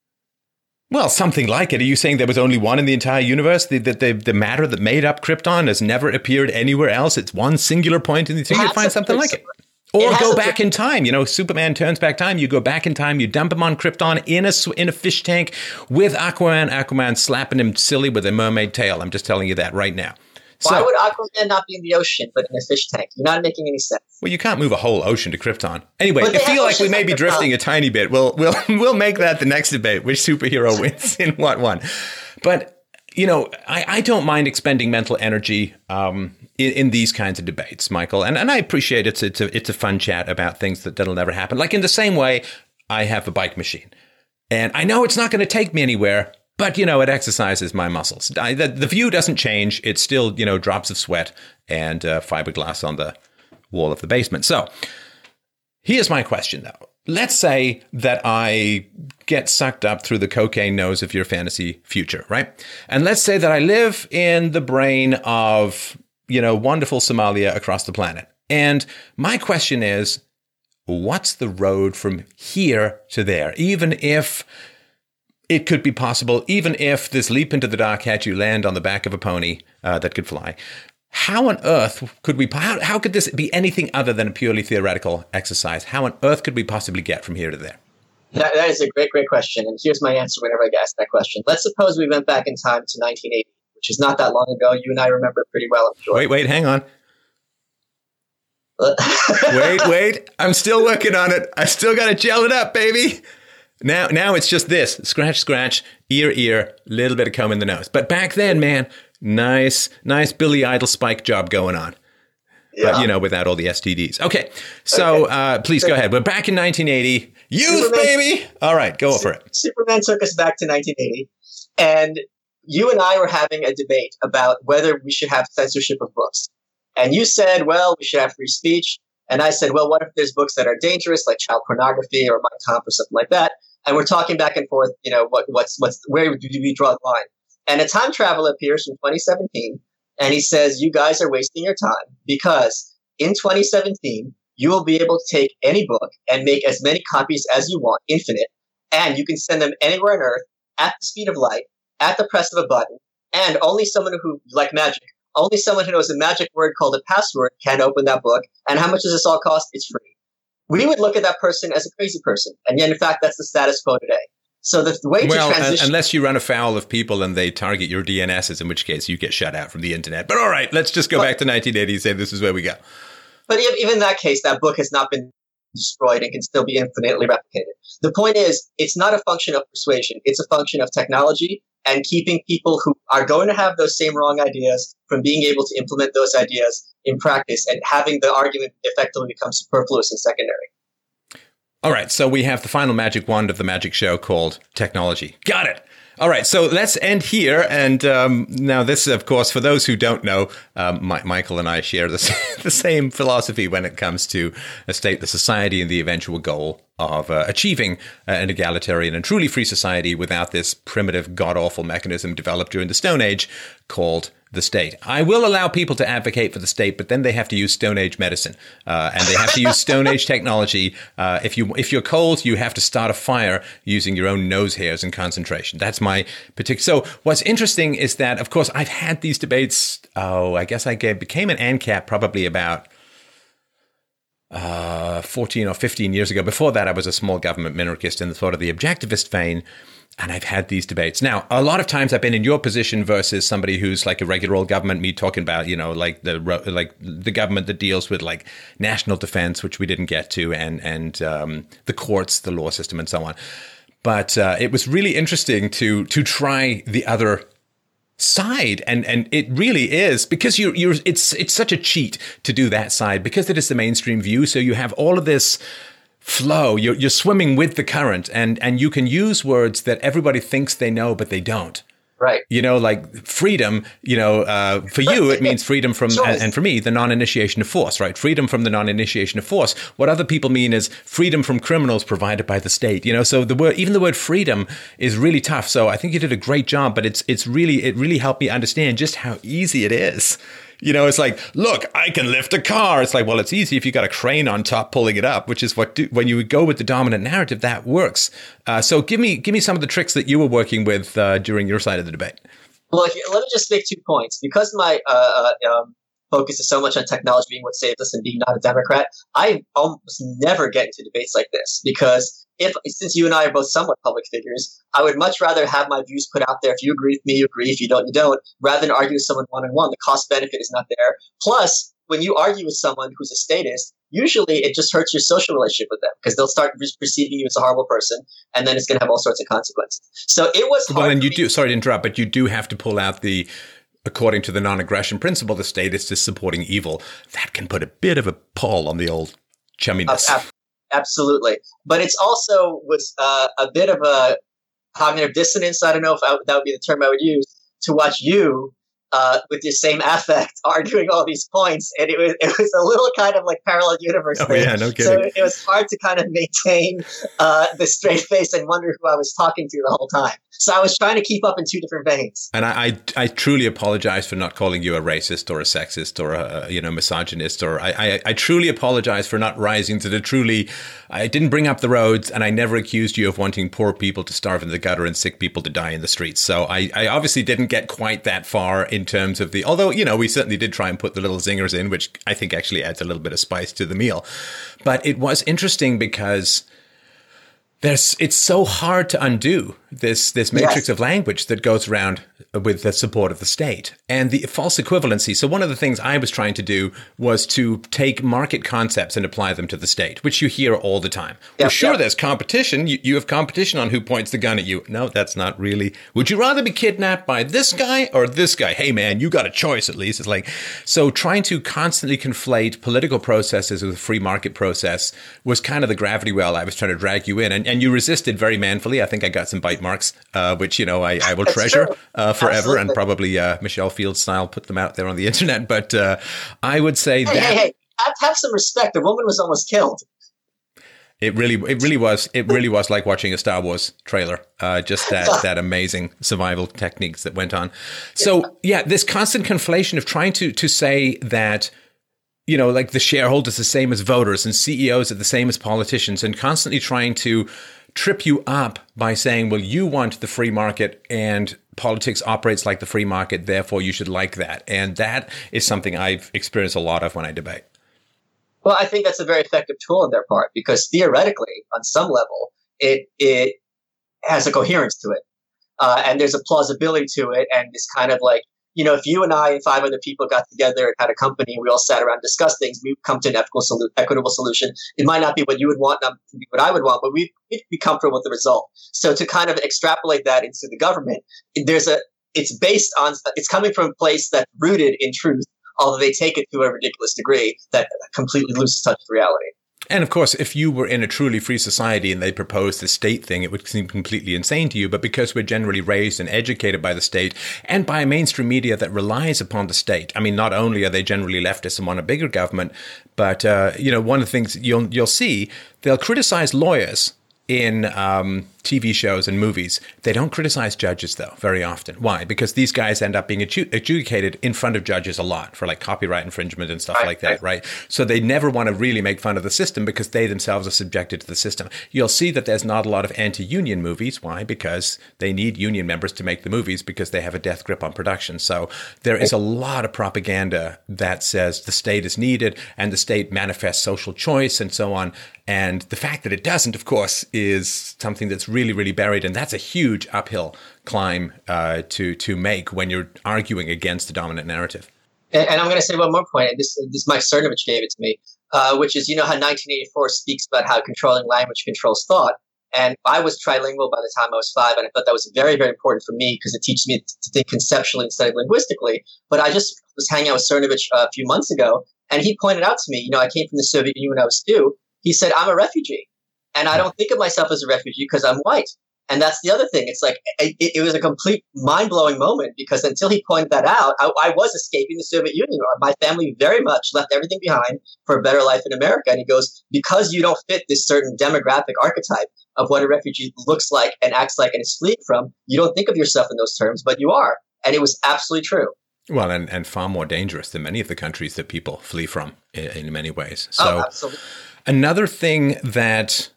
Well, something like it. Are you saying there was only one in the entire universe? The, the, the, the matter that made up Krypton has never appeared anywhere else. It's one singular point in the thing. You find something like it. Or go back in time. You know, Superman turns back time. You go back in time. You dump him on Krypton in a in a fish tank with Aquaman. Aquaman slapping him silly with a mermaid tail. I'm just telling you that right now. Why so, would Aquaman not be in the ocean but in a fish tank? You're not making any sense. Well, you can't move a whole ocean to Krypton. Anyway, I feel like we may be drifting a tiny bit. We'll we'll we'll make that the next debate. Which superhero wins in what one? But you know, I, I don't mind expending mental energy um, in, in, these kinds of debates, Michael, and and I appreciate it's it's a it's a fun chat about things that that'll never happen. Like in the same way, I have a bike machine, and I know it's not going to take me anywhere, but you know it exercises my muscles. I, the, the, view doesn't change; it's still you know drops of sweat and uh, fiberglass on the wall of the basement. So here's my question, though. Let's say that I get sucked up through the cocaine nose of your fantasy future, right? And let's say that I live in the brain of you know wonderful Somalia across the planet. And my question is, what's the road from here to there? Even if it could be possible, even if this leap into the dark had you land on the back of a pony uh, that could fly. How on earth could we? How, how could this be anything other than a purely theoretical exercise? How on earth could we possibly get from here to there? That, that is a great, great question. And here's my answer whenever I get asked that question. Let's suppose we went back in time to 1980, which is not that long ago. You and I remember it pretty well, I'm sure. Wait, wait, hang on. wait, wait. I'm still working on it. I still got to gel it up, baby. Now, now it's just this scratch, scratch, ear, ear, little bit of comb in the nose. But back then, man, nice, nice Billy Idol spike job going on. Yeah. But, you know, without all the STDs. Okay. So, okay. Uh, please go ahead. We're back in 1980. Youth, Superman, baby. All right. Go for it. Superman took us back to 1980. And you and I were having a debate about whether we should have censorship of books. And you said, well, we should have free speech. And I said, well, what if there's books that are dangerous, like child pornography or Mein Kampf or something like that? And we're talking back and forth, you know, what, what's, what's, where do we draw the line? And a time travel appears from 2017, and he says, you guys are wasting your time because in 2017, you will be able to take any book and make as many copies as you want, infinite, and you can send them anywhere on earth at the speed of light, at the press of a button, and only someone who, like magic, only someone who knows a magic word called a password can open that book. And how much does this all cost? It's free. We would look at that person as a crazy person. And yet, in fact, that's the status quo today. So the way well, to transition, unless you run afoul of people and they target your DNSs, in which case you get shut out from the internet. But all right, let's just go but, back to 1980 and say this is where we go. But even in that case, that book has not been destroyed and can still be infinitely replicated. The point is, it's not a function of persuasion. It's a function of technology and keeping people who are going to have those same wrong ideas from being able to implement those ideas in practice and having the argument effectively become superfluous and secondary. All right, so we have the final magic wand of the magic show called technology. Got it. All right, so let's end here. And um, now, this, of course, for those who don't know, um, My- Michael and I share the, the same philosophy when it comes to a state, the society and the eventual goal of uh, achieving uh, an egalitarian and truly free society without this primitive, god awful mechanism developed during the Stone Age called the state. I will allow people to advocate for the state, but then they have to use Stone Age medicine uh, and they have to use Stone Age technology. Uh, if you if you're cold, you have to start a fire using your own nose hairs and concentration. That's my particular. So what's interesting is that, of course, I've had these debates. Oh, I guess I became an ANCAP probably about. Uh, 14 or 15 years ago. Before that, I was a small government minarchist in the sort of the objectivist vein and I've had these debates. Now, a lot of times I've been in your position versus somebody who's like a regular old government. Me talking about, you know, like the like the government that deals with like national defense, which we didn't get to, and and um, the courts, the law system, and so on. But uh, it was really interesting to to try the other side and and it really is because you you're it's it's such a cheat to do that side because it is the mainstream view so you have all of this flow. You're, you're swimming with the current, and and you can use words that everybody thinks they know, but they don't. Right. You know, like freedom, you know, uh, for you, it means freedom from, and, and, for me, the non initiation of force, right? Freedom from the non initiation of force. What other people mean is freedom from criminals provided by the state, you know? So the word, even the word freedom is really tough. So I think you did a great job, but it's, it's really, it really helped me understand just how easy it is you know, it's like, look, I can lift a car. It's like, well, it's easy if you got a crane on top pulling it up, which is what do, when you go with the dominant narrative, that works. Uh, so give me give me some of the tricks that you were working with uh, during your side of the debate. Well, let me just make two points because my uh, uh, um, focus is so much on technology being what saved us and being not a Democrat. I almost never get into debates like this because if since you and I are both somewhat public figures, I would much rather have my views put out there. If you agree with me, you agree. If you don't, you don't. Rather than argue with someone one on one, the cost benefit is not there. Plus, when you argue with someone who's a statist, usually it just hurts your social relationship with them because they'll start perceiving you as a horrible person, and then it's going to have all sorts of consequences. So it was. Well, and you do. Sorry to interrupt, but you do have to pull out the. According to the non-aggression principle, the statist is supporting evil. That can put a bit of a pull on the old chumminess. Uh, absolutely. But it's also was uh, a bit of a cognitive dissonance. I don't know if I, that would be the term I would use to watch you uh, with the same affect arguing all these points, and it was it was a little kind of like parallel universe. Oh thing. yeah, no kidding. So it was hard to kind of maintain uh, the straight face and wonder who I was talking to the whole time. So I was trying to keep up in two different veins. And I, I, I truly apologize for not calling you a racist or a sexist or a you know misogynist or I, I, I truly apologize for not rising to the truly. I didn't bring up the roads, and I never accused you of wanting poor people to starve in the gutter and sick people to die in the streets. So I, I obviously didn't get quite that far in terms of the. Although you know we certainly did try and put the little zingers in, which I think actually adds a little bit of spice to the meal. But it was interesting because there's it's so hard to undo this this matrix yes. of language that goes around with the support of the state and the false equivalency. So one of the things I was trying to do was to take market concepts and apply them to the state, which you hear all the time. Yep, well, sure, yep. there's competition. You, you have competition on who points the gun at you. No, that's not really. Would you rather be kidnapped by this guy or this guy? Hey, man, you got a choice at least. It's like so trying to constantly conflate political processes with free market process was kind of the gravity well I was trying to drag you in, and, and you resisted very manfully. I think I got some bite marks, uh, which you know I, I will treasure uh, forever, Absolutely. and probably uh, Michelle Field style put them out there on the internet. But uh, I would say Hey, that hey, hey! Have, have some respect. The woman was almost killed. it really, it really was, it really was like watching a Star Wars trailer. Uh, just that that amazing survival techniques that went on. So yeah, this constant conflation of trying to to say that you know, like the shareholders the same as voters and CEOs are the same as politicians, and constantly trying to trip you up by saying, well, you want the free market and politics operates like the free market, therefore you should like that. And that is something I've experienced a lot of when I debate. Well, I think that's a very effective tool on their part because theoretically, on some level, it it has a coherence to it, uh, and there's a plausibility to it, and it's kind of like you know, if you and I and five other people got together and had a company, we all sat around and discussed things, we come to an equitable, solu- equitable solution. It might not be what you would want, not be what I would want, but we'd, we'd be comfortable with the result. So to kind of extrapolate that into the government, there's a, it's based on, it's coming from a place that's rooted in truth, although they take it to a ridiculous degree that completely loses touch with reality. And of course, if you were in a truly free society and they proposed the state thing, it would seem completely insane to you. But because we're generally raised and educated by the state and by a mainstream media that relies upon the state, I mean, not only are they generally leftists and want a bigger government, but uh, you know, one of the things you'll you'll see, they'll criticize lawyers in um, TV shows and movies. They don't criticize judges, though, very often. Why? Because these guys end up being adjudicated in front of judges a lot for like copyright infringement and stuff like that, right. right? So they never want to really make fun of the system because they themselves are subjected to the system. You'll see that there's not a lot of anti union movies. Why? Because they need union members to make the movies because they have a death grip on production. So there is a lot of propaganda that says the state is needed and the state manifests social choice and so on. And the fact that it doesn't, of course, is something that's really, really buried, and that's a huge uphill climb uh, to to make when you're arguing against the dominant narrative. And, and I'm going to say one more point. This this Mike Cernovich gave it to me, uh, which is you know how 1984 speaks about how controlling language controls thought. And I was trilingual by the time I was five, and I thought that was very, very important for me because it teaches me to think conceptually instead of linguistically. But I just was hanging out with Cernovich uh, a few months ago, and he pointed out to me, you know, I came from the Soviet Union when I was two. He said, I'm a refugee. And I don't think of myself as a refugee because I'm white. And that's the other thing. It's like it, it was a complete mind blowing moment because until he pointed that out, I, I, was escaping the Soviet Union. Uh, my family very much left everything behind for a better life in America. And he goes, because you don't fit this certain demographic archetype of what a refugee looks like and acts like and is fleeing from, you don't think of yourself in those terms, but you are. And it was absolutely true. Well, and, and far more dangerous than many of the countries that people flee from in, in many ways. Oh, so, oh, another thing that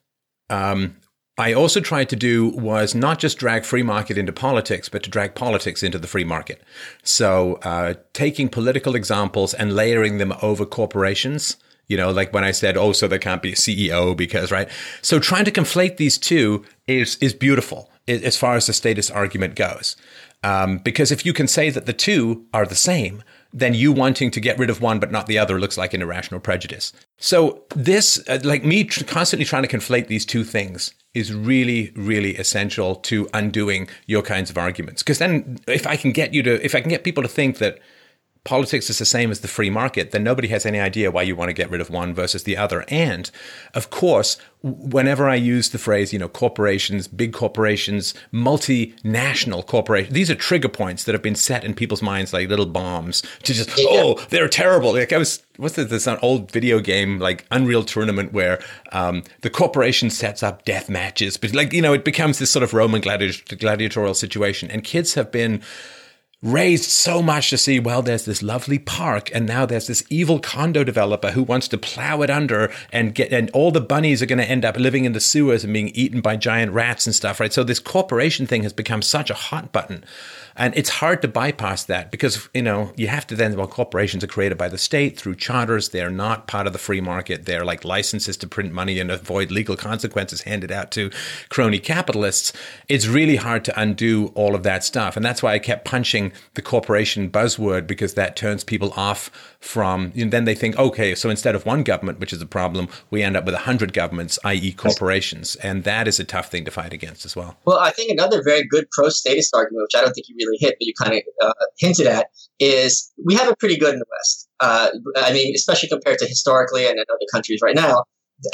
um, I also tried to do was not just drag free market into politics, but to drag politics into the free market. So, uh, taking political examples and layering them over corporations. You know, like when I said, "Oh, so there can't be a CEO because," right? So, trying to conflate these two is is beautiful as far as the status argument goes, um, because if you can say that the two are the same, then you wanting to get rid of one but not the other looks like an irrational prejudice. So this, uh, like me, tr- constantly trying to conflate these two things is really, really essential to undoing your kinds of arguments. Because then, if I can get you to, if I can get people to think that politics is the same as the free market, then nobody has any idea why you want to get rid of one versus the other. And of course, whenever I use the phrase, you know, corporations, big corporations, multinational corporations, these are trigger points that have been set in people's minds like little bombs to just, oh, they're terrible. Like I was, what's this, this old video game, like Unreal Tournament, where um, the corporation sets up death matches, but like, you know, it becomes this sort of Roman gladi- gladiatorial situation. And kids have been, raised so much to see, well, there's this lovely park, and now there's this evil condo developer who wants to plow it under and get, and all the bunnies are going to end up living in the sewers and being eaten by giant rats and stuff, right? So this corporation thing has become such a hot button. And it's hard to bypass that because, you know, you have to then, well, corporations are created by the state through charters. They're not part of the free market. They're like licenses to print money and avoid legal consequences handed out to crony capitalists. It's really hard to undo all of that stuff. And that's why I kept punching the corporation buzzword because that turns people off from, and then they think, okay, so instead of one government, which is a problem, we end up with a hundred governments, i.e., corporations. And that is a tough thing to fight against as well. Well, I think another very good pro statist argument, which I don't think you really hit, but you kind of uh, hinted at, is we have it pretty good in the West. Uh, I mean, especially compared to historically and in other countries right now.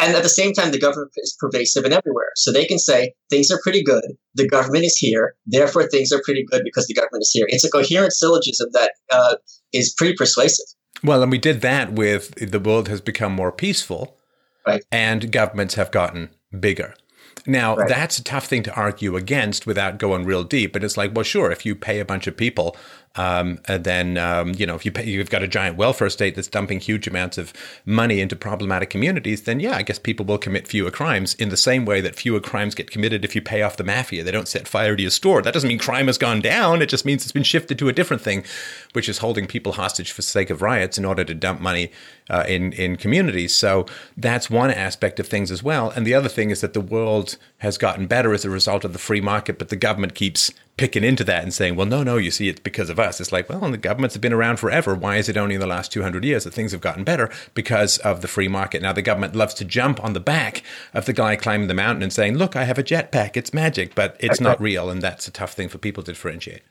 and at the same time, the government is pervasive and everywhere. So they can say things are pretty good. The government is here. Therefore, things are pretty good because the government is here. It's a coherent syllogism that uh, is pretty persuasive. Well, and we did that with the world has become more peaceful, right. and governments have gotten bigger. Now, right. that's a tough thing to argue against without going real deep. But it's like, well, sure, if you pay a bunch of people um, and then um, you know if you pay, you've got a giant welfare state that's dumping huge amounts of money into problematic communities, then yeah, I guess people will commit fewer crimes in the same way that fewer crimes get committed if you pay off the mafia. They don't set fire to your store. That doesn't mean crime has gone down. It just means it's been shifted to a different thing, which is holding people hostage for the sake of riots in order to dump money uh, in in communities. So that's one aspect of things as well. And the other thing is that the world has gotten better as a result of the free market, but the government keeps picking into that and saying, well, no, no, you see, it's because of us. It's like, well, the governments have been around forever. Why is it only in the last 200 years that things have gotten better? Because of the free market. Now, the government loves to jump on the back of the guy climbing the mountain and saying, look, I have a jetpack. It's magic, but it's not real. And that's a tough thing for people to differentiate.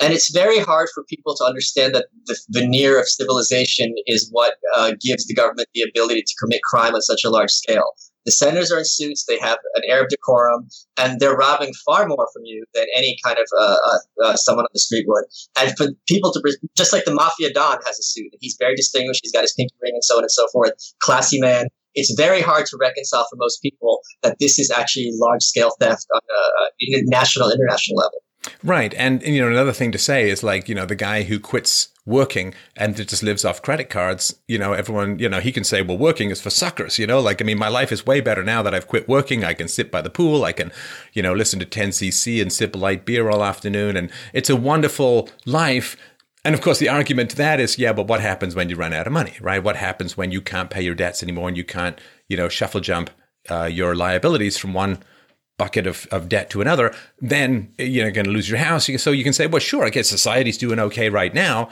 And it's very hard for people to understand that the veneer of civilization is what uh, gives the government the ability to commit crime on such a large scale. The senators are in suits. They have an air of decorum, and they're robbing far more from you than any kind of uh, uh, uh, someone on the street would. And for people to, just like the mafia don has a suit, he's very distinguished. He's got his pinky ring and so on and so forth. Classy man. It's very hard to reconcile for most people that this is actually large scale theft on a, national, international level. Right. And, and, you know, another thing to say is like, you know, the guy who quits working and it just lives off credit cards, you know, everyone, you know, he can say, well, working is for suckers, you know, like, I mean, my life is way better now that I've quit working. I can sit by the pool. I can, you know, listen to 10cc and sip a light beer all afternoon. And it's a wonderful life. And of course, the argument to that is, yeah, but what happens when you run out of money, right? What happens when you can't pay your debts anymore and you can't, you know, shuffle jump uh, your liabilities from one bucket of, of debt to another, then you're going to lose your house. So you can say, well, sure, I guess society's doing okay right now,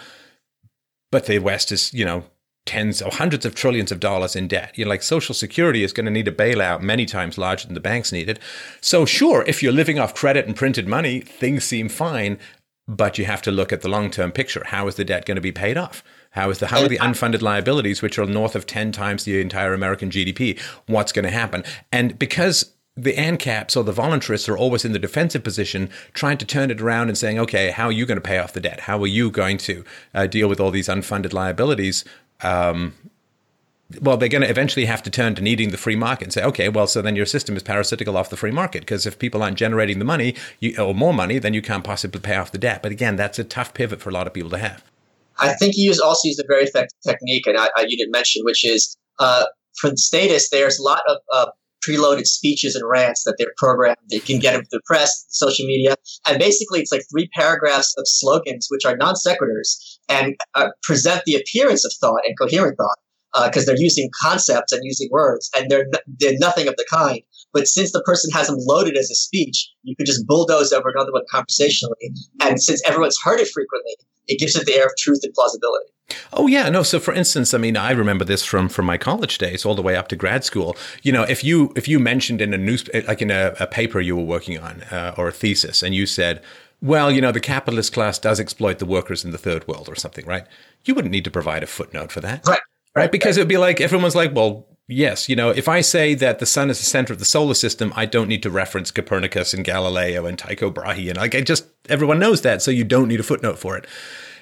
but the West is, you know, tens or hundreds of trillions of dollars in debt. You know, like Social Security is going to need a bailout many times larger than the banks needed. So sure, if you're living off credit and printed money, things seem fine, but you have to look at the long term picture. How is the debt going to be paid off? How is the how are the unfunded liabilities, which are north of ten times the entire American GDP? What's going to happen? And because the ANCAPs or the voluntarists are always in the defensive position, trying to turn it around and saying, okay, how are you going to pay off the debt? How are you going to uh, deal with all these unfunded liabilities? Um, well, they're going to eventually have to turn to needing the free market and say, okay, well, so then your system is parasitical off the free market because if people aren't generating the money you, or more money, then you can't possibly pay off the debt. But again, that's a tough pivot for a lot of people to have. I think you also use a very effective technique, and I, I, you didn't mention, which is uh, for the status, there's a lot of uh, preloaded speeches and rants that they're programmed. They can get them to the press, social media, and basically it's like three paragraphs of slogans which are non sequiturs and uh, present the appearance of thought and coherent thought because uh, they're using concepts and using words, and they're they're nothing of the kind. But since the person has them loaded as a speech, you could just bulldoze over another one conversationally. And since everyone's heard it frequently, it gives it the air of truth and plausibility. Oh yeah, no. So for instance, I mean, I remember this from from my college days, all the way up to grad school. You know, if you if you mentioned in a news like in a, a paper you were working on uh, or a thesis, and you said, well, you know, the capitalist class does exploit the workers in the third world or something, right? You wouldn't need to provide a footnote for that, right? Right? Because it would be like everyone's like, well, yes, you know, if I say that the sun is the center of the solar system, I don't need to reference Copernicus and Galileo and Tycho Brahe, and like I just everyone knows that, so you don't need a footnote for it.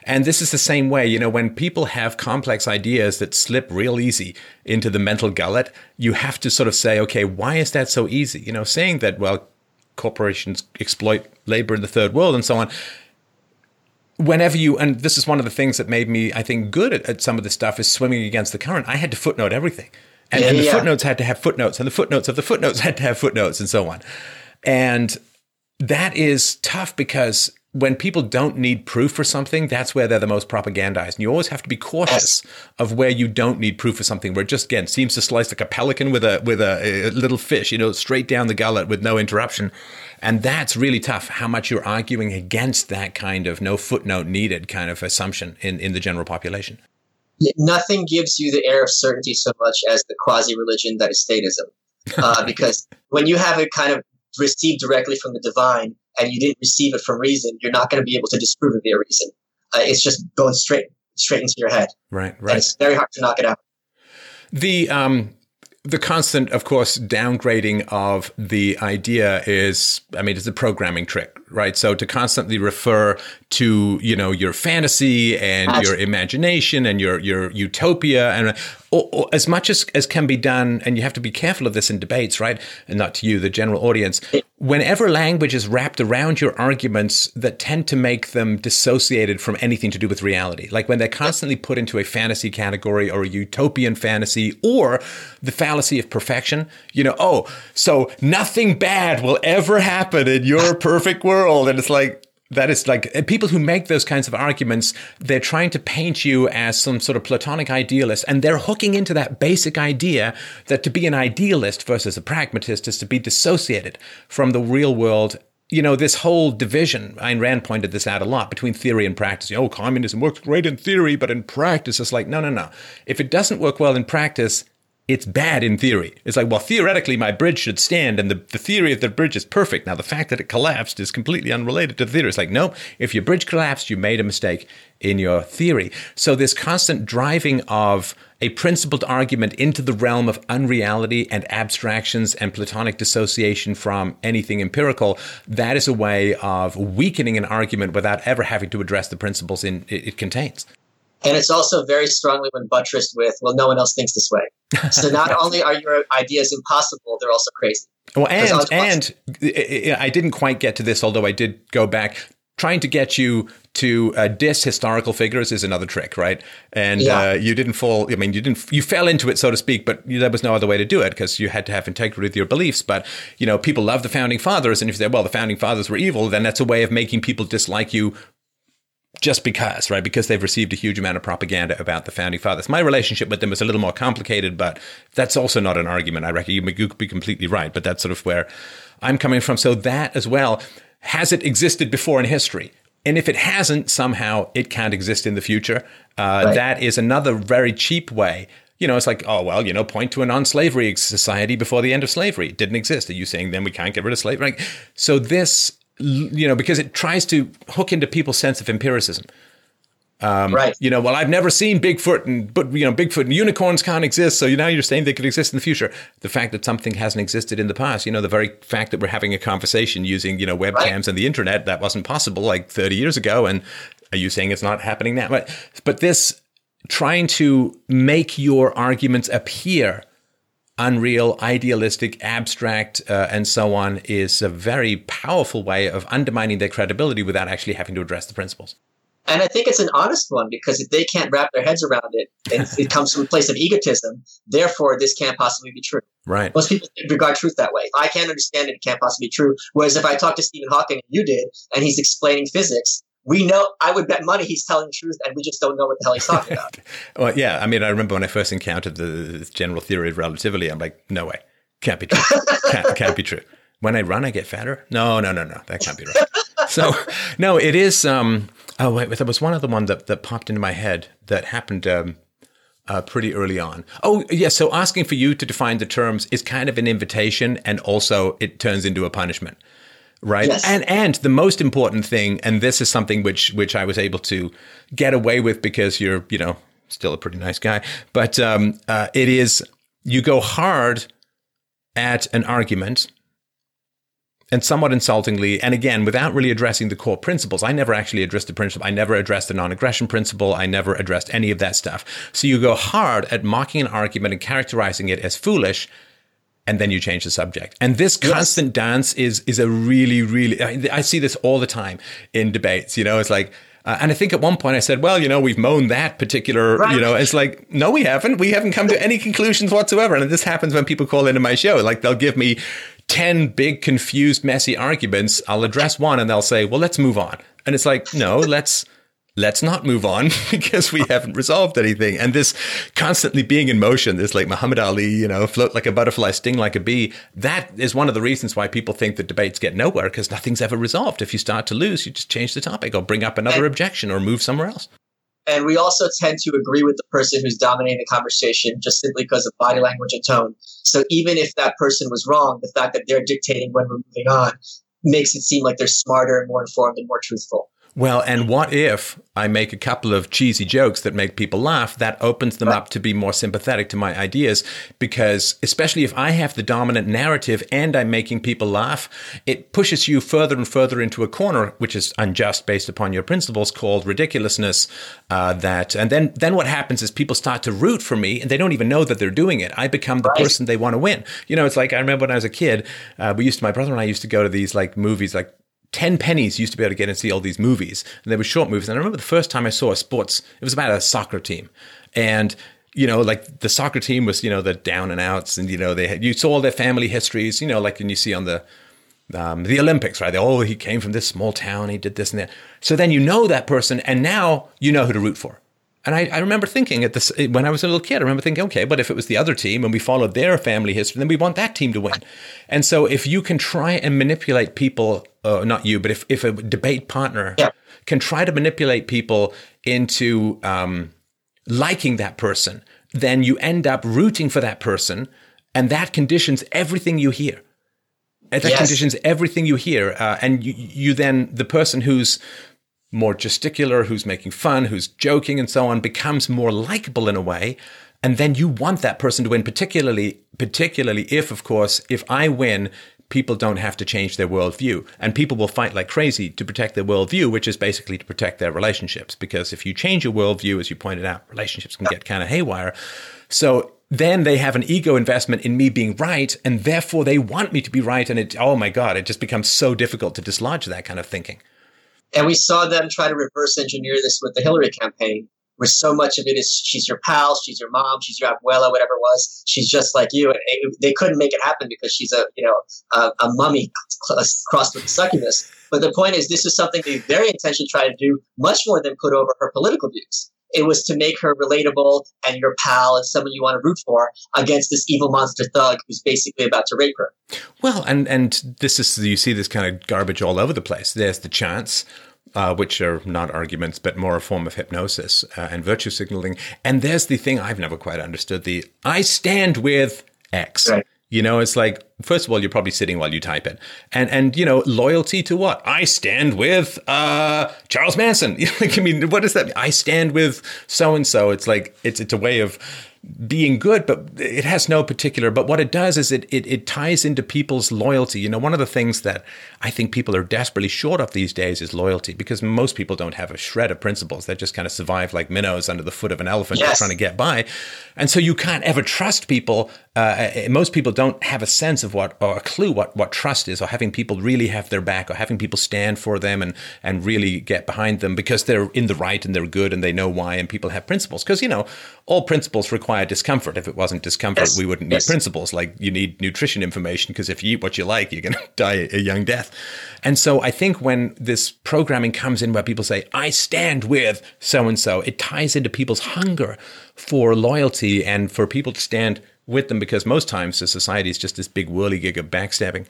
And this is the same way, you know, when people have complex ideas that slip real easy into the mental gullet, you have to sort of say, okay, why is that so easy? You know, saying that, well, corporations exploit labor in the third world and so on. Whenever you, and this is one of the things that made me, I think, good at, at some of this stuff is swimming against the current. I had to footnote everything. And, yeah, and the yeah. footnotes had to have footnotes, and the footnotes of the footnotes had to have footnotes, and so on. And that is tough because when people don't need proof for something, that's where they're the most propagandized. And you always have to be cautious of where you don't need proof for something, where it just again seems to slice like a pelican with a with a, a, little fish, you know, straight down the gullet with no interruption. And that's really tough. How much you're arguing against that kind of no footnote needed kind of assumption in, in the general population. Nothing gives you the air of certainty so much as the quasi religion that is statism. Uh, because when you have it kind of received directly from the divine, and you didn't receive it from reason, you're not going to be able to disprove it via reason. Uh, it's just going straight straight into your head. Right, right. And it's very hard to knock it out. The um, the constant, of course, downgrading of the idea is, I mean, it's a programming trick, right? So to constantly refer to, you know, your fantasy and your imagination and your, your utopia and or, or as much as, as can be done, and you have to be careful of this in debates, right? And not to you, the general audience. Whenever language is wrapped around your arguments that tend to make them dissociated from anything to do with reality, like when they're constantly put into a fantasy category or a utopian fantasy or the fallacy of perfection, you know, oh, so nothing bad will ever happen in your perfect world. And it's like, that is like uh, people who make those kinds of arguments, they're trying to paint you as some sort of platonic idealist, and they're hooking into that basic idea that to be an idealist versus a pragmatist is to be dissociated from the real world. You know, this whole division, Ayn Rand pointed this out a lot between theory and practice. You Oh, communism works great in theory, but in practice, it's like, no, no, no. If it doesn't work well in practice, it's bad in theory. It's like, well, theoretically, my bridge should stand, and the, the theory of the bridge is perfect. Now, the fact that it collapsed is completely unrelated to the theory. It's like, no, if your bridge collapsed, you made a mistake in your theory. So, this constant driving of a principled argument into the realm of unreality and abstractions and Platonic dissociation from anything empirical, that is a way of weakening an argument without ever having to address the principles in, it, it contains. And it's also very strongly when buttressed with, well, no one else thinks this way. So not only are your ideas impossible, they're also crazy. Well, and and I didn't quite get to this, although I did go back. Trying to get you to uh, diss historical figures is another trick, right? And yeah. uh, you didn't fall. I mean, you didn't. You fell into it, so to speak. But there was no other way to do it because you had to have integrity with your beliefs. But you know, people love the founding fathers, and if you say, "Well, the founding fathers were evil," then that's a way of making people dislike you just because, right? Because they've received a huge amount of propaganda about the founding fathers. My relationship with them is a little more complicated, but that's also not an argument. I reckon you could be completely right, but that's sort of where I'm coming from. So that as well, has it existed before in history? And if it hasn't, somehow it can't exist in the future. Uh, right. That is another very cheap way. You know, it's like, oh, well, you know, point to a non slavery society before the end of slavery. It didn't exist. Are you saying then we can't get rid of slavery? So this you know, because it tries to hook into people's sense of empiricism. Um, right. You know, well, I've never seen Bigfoot, and but you know, Bigfoot and unicorns can't exist. So now you're saying they could exist in the future. The fact that something hasn't existed in the past, you know, the very fact that we're having a conversation using you know webcams right. and the internet that wasn't possible like 30 years ago. And are you saying it's not happening now? But but this trying to make your arguments appear unreal, idealistic, abstract, uh, and so on is a very powerful way of undermining their credibility without actually having to address the principles. And I think it's an honest one because if they can't wrap their heads around it, and it comes from a place of egotism, therefore this can't possibly be true. Right. Most people regard truth that way. If I can't understand it, it can't possibly be true. Whereas if I talk to Stephen Hawking, and you did, and he's explaining physics, we know I would bet money he's telling the truth and we just don't know what the hell he's talking about. well, yeah. I mean, I remember when I first encountered the general theory of relativity, I'm like, no way. Can't be true. can't, can't be true. When I run, I get fatter. No, no, no, no. That can't be right. so, no, it is. Um, oh, wait, there was one other one that, that popped into my head that happened um, uh, pretty early on. Oh. Yeah, so asking for you to define the terms is kind of an invitation, and also it turns into a punishment right yes. and and the most important thing and this is something which which i was able to get away with because you're you know still a pretty nice guy but um, uh, it is you go hard at an argument and somewhat insultingly, and again, without really addressing the core principles. I never actually addressed the principle. I never addressed the non aggression principle. I never addressed any of that stuff. So you go hard at mocking an argument and characterizing it as foolish and then you change the subject. And this yes. constant dance is is a really really I, I, see this all the time in debates. You know, it's like. Uh, and I think at one point I said, well, you know, we've mown that particular, right. you know, it's like, no, we haven't. We haven't come to any conclusions whatsoever. And this happens when people call into my show. Like they'll give me 10 big, confused, messy arguments. I'll address one and they'll say, well, let's move on. And it's like, no, let's, let's not move on because we haven't resolved anything. And this constantly being in motion, this like Muhammad Ali, you know, float like a butterfly, sting like a bee. That is one of the reasons why people think that debates get nowhere because nothing's ever resolved. If you start to lose, you just change the topic or bring up another and, objection or move somewhere else. And we also tend to agree with the person who's dominating the conversation just simply because of body language and tone. So even if that person was wrong, the fact that they're dictating when we're moving on makes it seem like they're smarter and more informed and more truthful. Well, and what if I make a couple of cheesy jokes that make people laugh? That opens them right. up to be more sympathetic to my ideas because, especially if I have the dominant narrative and I'm making people laugh, it pushes you further and further into a corner, which is unjust based upon your principles, called ridiculousness. Uh, that and then then what happens is people start to root for me and they don't even know that they're doing it. I become the right. person they want to win. You know, it's like I remember when I was a kid, uh, we used to my brother and I used to go to these like movies like 10 pennies used to be able to get and see all these movies. And they were short movies. And I remember the first time I saw a sports, it was about a soccer team. And, you know, like the soccer team was, you know, the down and outs. And, you know, they had, you saw all their family histories, you know, like when you see on the, um, the Olympics, right? They, oh, he came from this small town, he did this and that. So then you know that person, and now you know who to root for. And I, I, remember thinking at this when I was a little kid, I remember thinking, okay, but if it was the other team and we followed their family history, then we want that team to win. And so if you can try and manipulate people, uh, not you, but if, if a debate partner yeah. can try to manipulate people into um, liking that person, then you end up rooting for that person, and that conditions everything you hear. And that yes. conditions everything you hear, uh, and you, you then the person who's more gesticular, who's making fun, who's joking, and so on, becomes more likable in a way. And then you want that person to win, particularly, particularly if, of course, if I win, people don't have to change their worldview. And people will fight like crazy to protect their worldview, which is basically to protect their relationships. Because if you change your worldview, as you pointed out, relationships can get kind of haywire. So then they have an ego investment in me being right, and therefore they want me to be right. And it, oh my God, it just becomes so difficult to dislodge that kind of thinking. And we saw them try to reverse engineer this with the Hillary campaign, where so much of it is she's your pal, she's your mom, she's your abuela, whatever it was. She's just like you. And it, they couldn't make it happen because she's a, you know, a, a mummy crossed with a succubus. But the point is, this is something they very intentionally try to do much more than put over her political views. It was to make her relatable and your pal and someone you want to root for against this evil monster thug who's basically about to rape her. Well, and and this is you see this kind of garbage all over the place. There's the chance uh, which are not arguments, but more a form of hypnosis uh, and virtue signaling. And there's the thing I've never quite understood: the I stand with X. Right. You know, it's like first of all, you're probably sitting while you type it, and and you know, loyalty to what? I stand with uh, Charles Manson. I mean, what does that? Mean? I stand with so and so. It's like it's it's a way of being good, but it has no particular. But what it does is it, it it ties into people's loyalty. You know, one of the things that I think people are desperately short of these days is loyalty, because most people don't have a shred of principles. They just kind of survive like minnows under the foot of an elephant, yes. trying to get by, and so you can't ever trust people. Uh, most people don't have a sense of what or a clue what what trust is, or having people really have their back, or having people stand for them and and really get behind them because they're in the right and they're good and they know why, and people have principles. Because you know, all principles require discomfort. If it wasn't discomfort, yes. we wouldn't need yes. principles. Like you need nutrition information because if you eat what you like, you're going to die a young death. And so I think when this programming comes in where people say, I stand with so and so, it ties into people's hunger for loyalty and for people to stand with them because most times the society is just this big whirligig of backstabbing.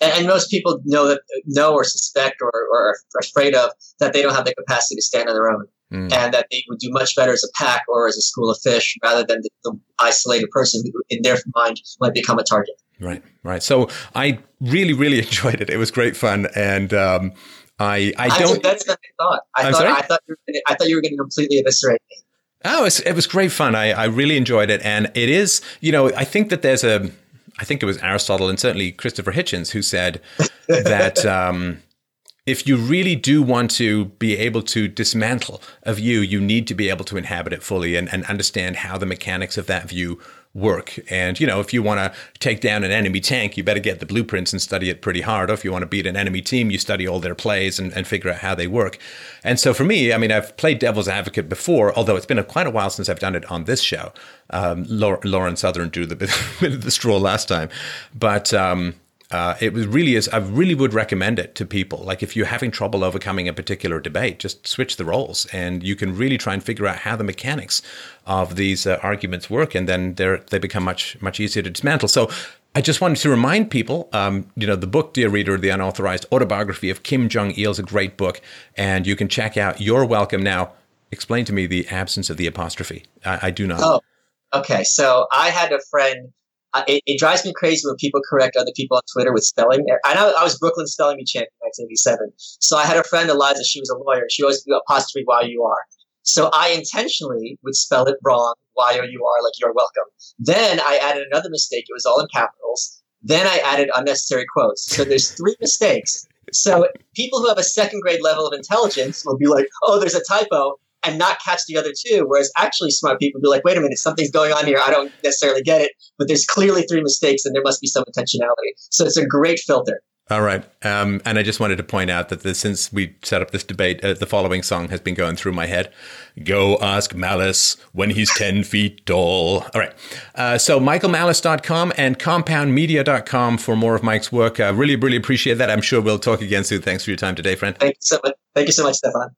And most people know that know or suspect or, or are afraid of that they don't have the capacity to stand on their own mm. and that they would do much better as a pack or as a school of fish rather than the, the isolated person who, in their mind, might become a target. Right, right. So I really, really enjoyed it. It was great fun, and um, I, I don't. that's what I thought. I I'm thought, sorry? I thought, you were gonna, I thought you were going to completely eviscerate me. Oh, it was great fun. I, I really enjoyed it, and it is. You know, I think that there's a. I think it was Aristotle and certainly Christopher Hitchens who said that um, if you really do want to be able to dismantle a view, you need to be able to inhabit it fully and, and understand how the mechanics of that view work. And, you know, if you want to take down an enemy tank, you better get the blueprints and study it pretty hard. Or if you want to beat an enemy team, you study all their plays and, and figure out how they work. And so for me, I mean, I've played devil's advocate before, although it's been a, quite a while since I've done it on this show. Um, Lauren Southern drew the bit of the straw last time. But, um, uh, it was really is. I really would recommend it to people. Like if you're having trouble overcoming a particular debate, just switch the roles, and you can really try and figure out how the mechanics of these uh, arguments work, and then they they become much much easier to dismantle. So. I just wanted to remind people, um, you know, the book, Dear Reader, The Unauthorized Autobiography of Kim Jong Il is a great book, and you can check out You're Welcome. Now, explain to me the absence of the apostrophe. I, I do not. Oh, okay. So I had a friend it, it, drives me crazy when people correct other people on Twitter with spelling. I know I was Brooklyn spelling bee champion. in 1987. So I had a friend, Eliza, she was a lawyer. She always apostrophe Y-U-R. So I intentionally would spell it wrong, Y-O-U-R, like you're welcome. Then I added another mistake. It was all in capitals. Then I added unnecessary quotes. So there's three mistakes. So people who have a second grade level of intelligence will be like, oh, there's a typo and not catch the other two. Whereas actually smart people be like, wait a minute, something's going on here. I don't necessarily get it, but there's clearly three mistakes and there must be some intentionality. So it's a great filter. All right. Um, and I just wanted to point out that the, since we set up this debate, uh, the following song has been going through my head. Go ask Malice when he's 10 feet tall. All right. Uh, so michaelmalice.com and compoundmedia.com for more of Mike's work. I uh, really, really appreciate that. I'm sure we'll talk again soon. Thanks for your time today, friend. Thank you so much. Thank you so much, Stefan.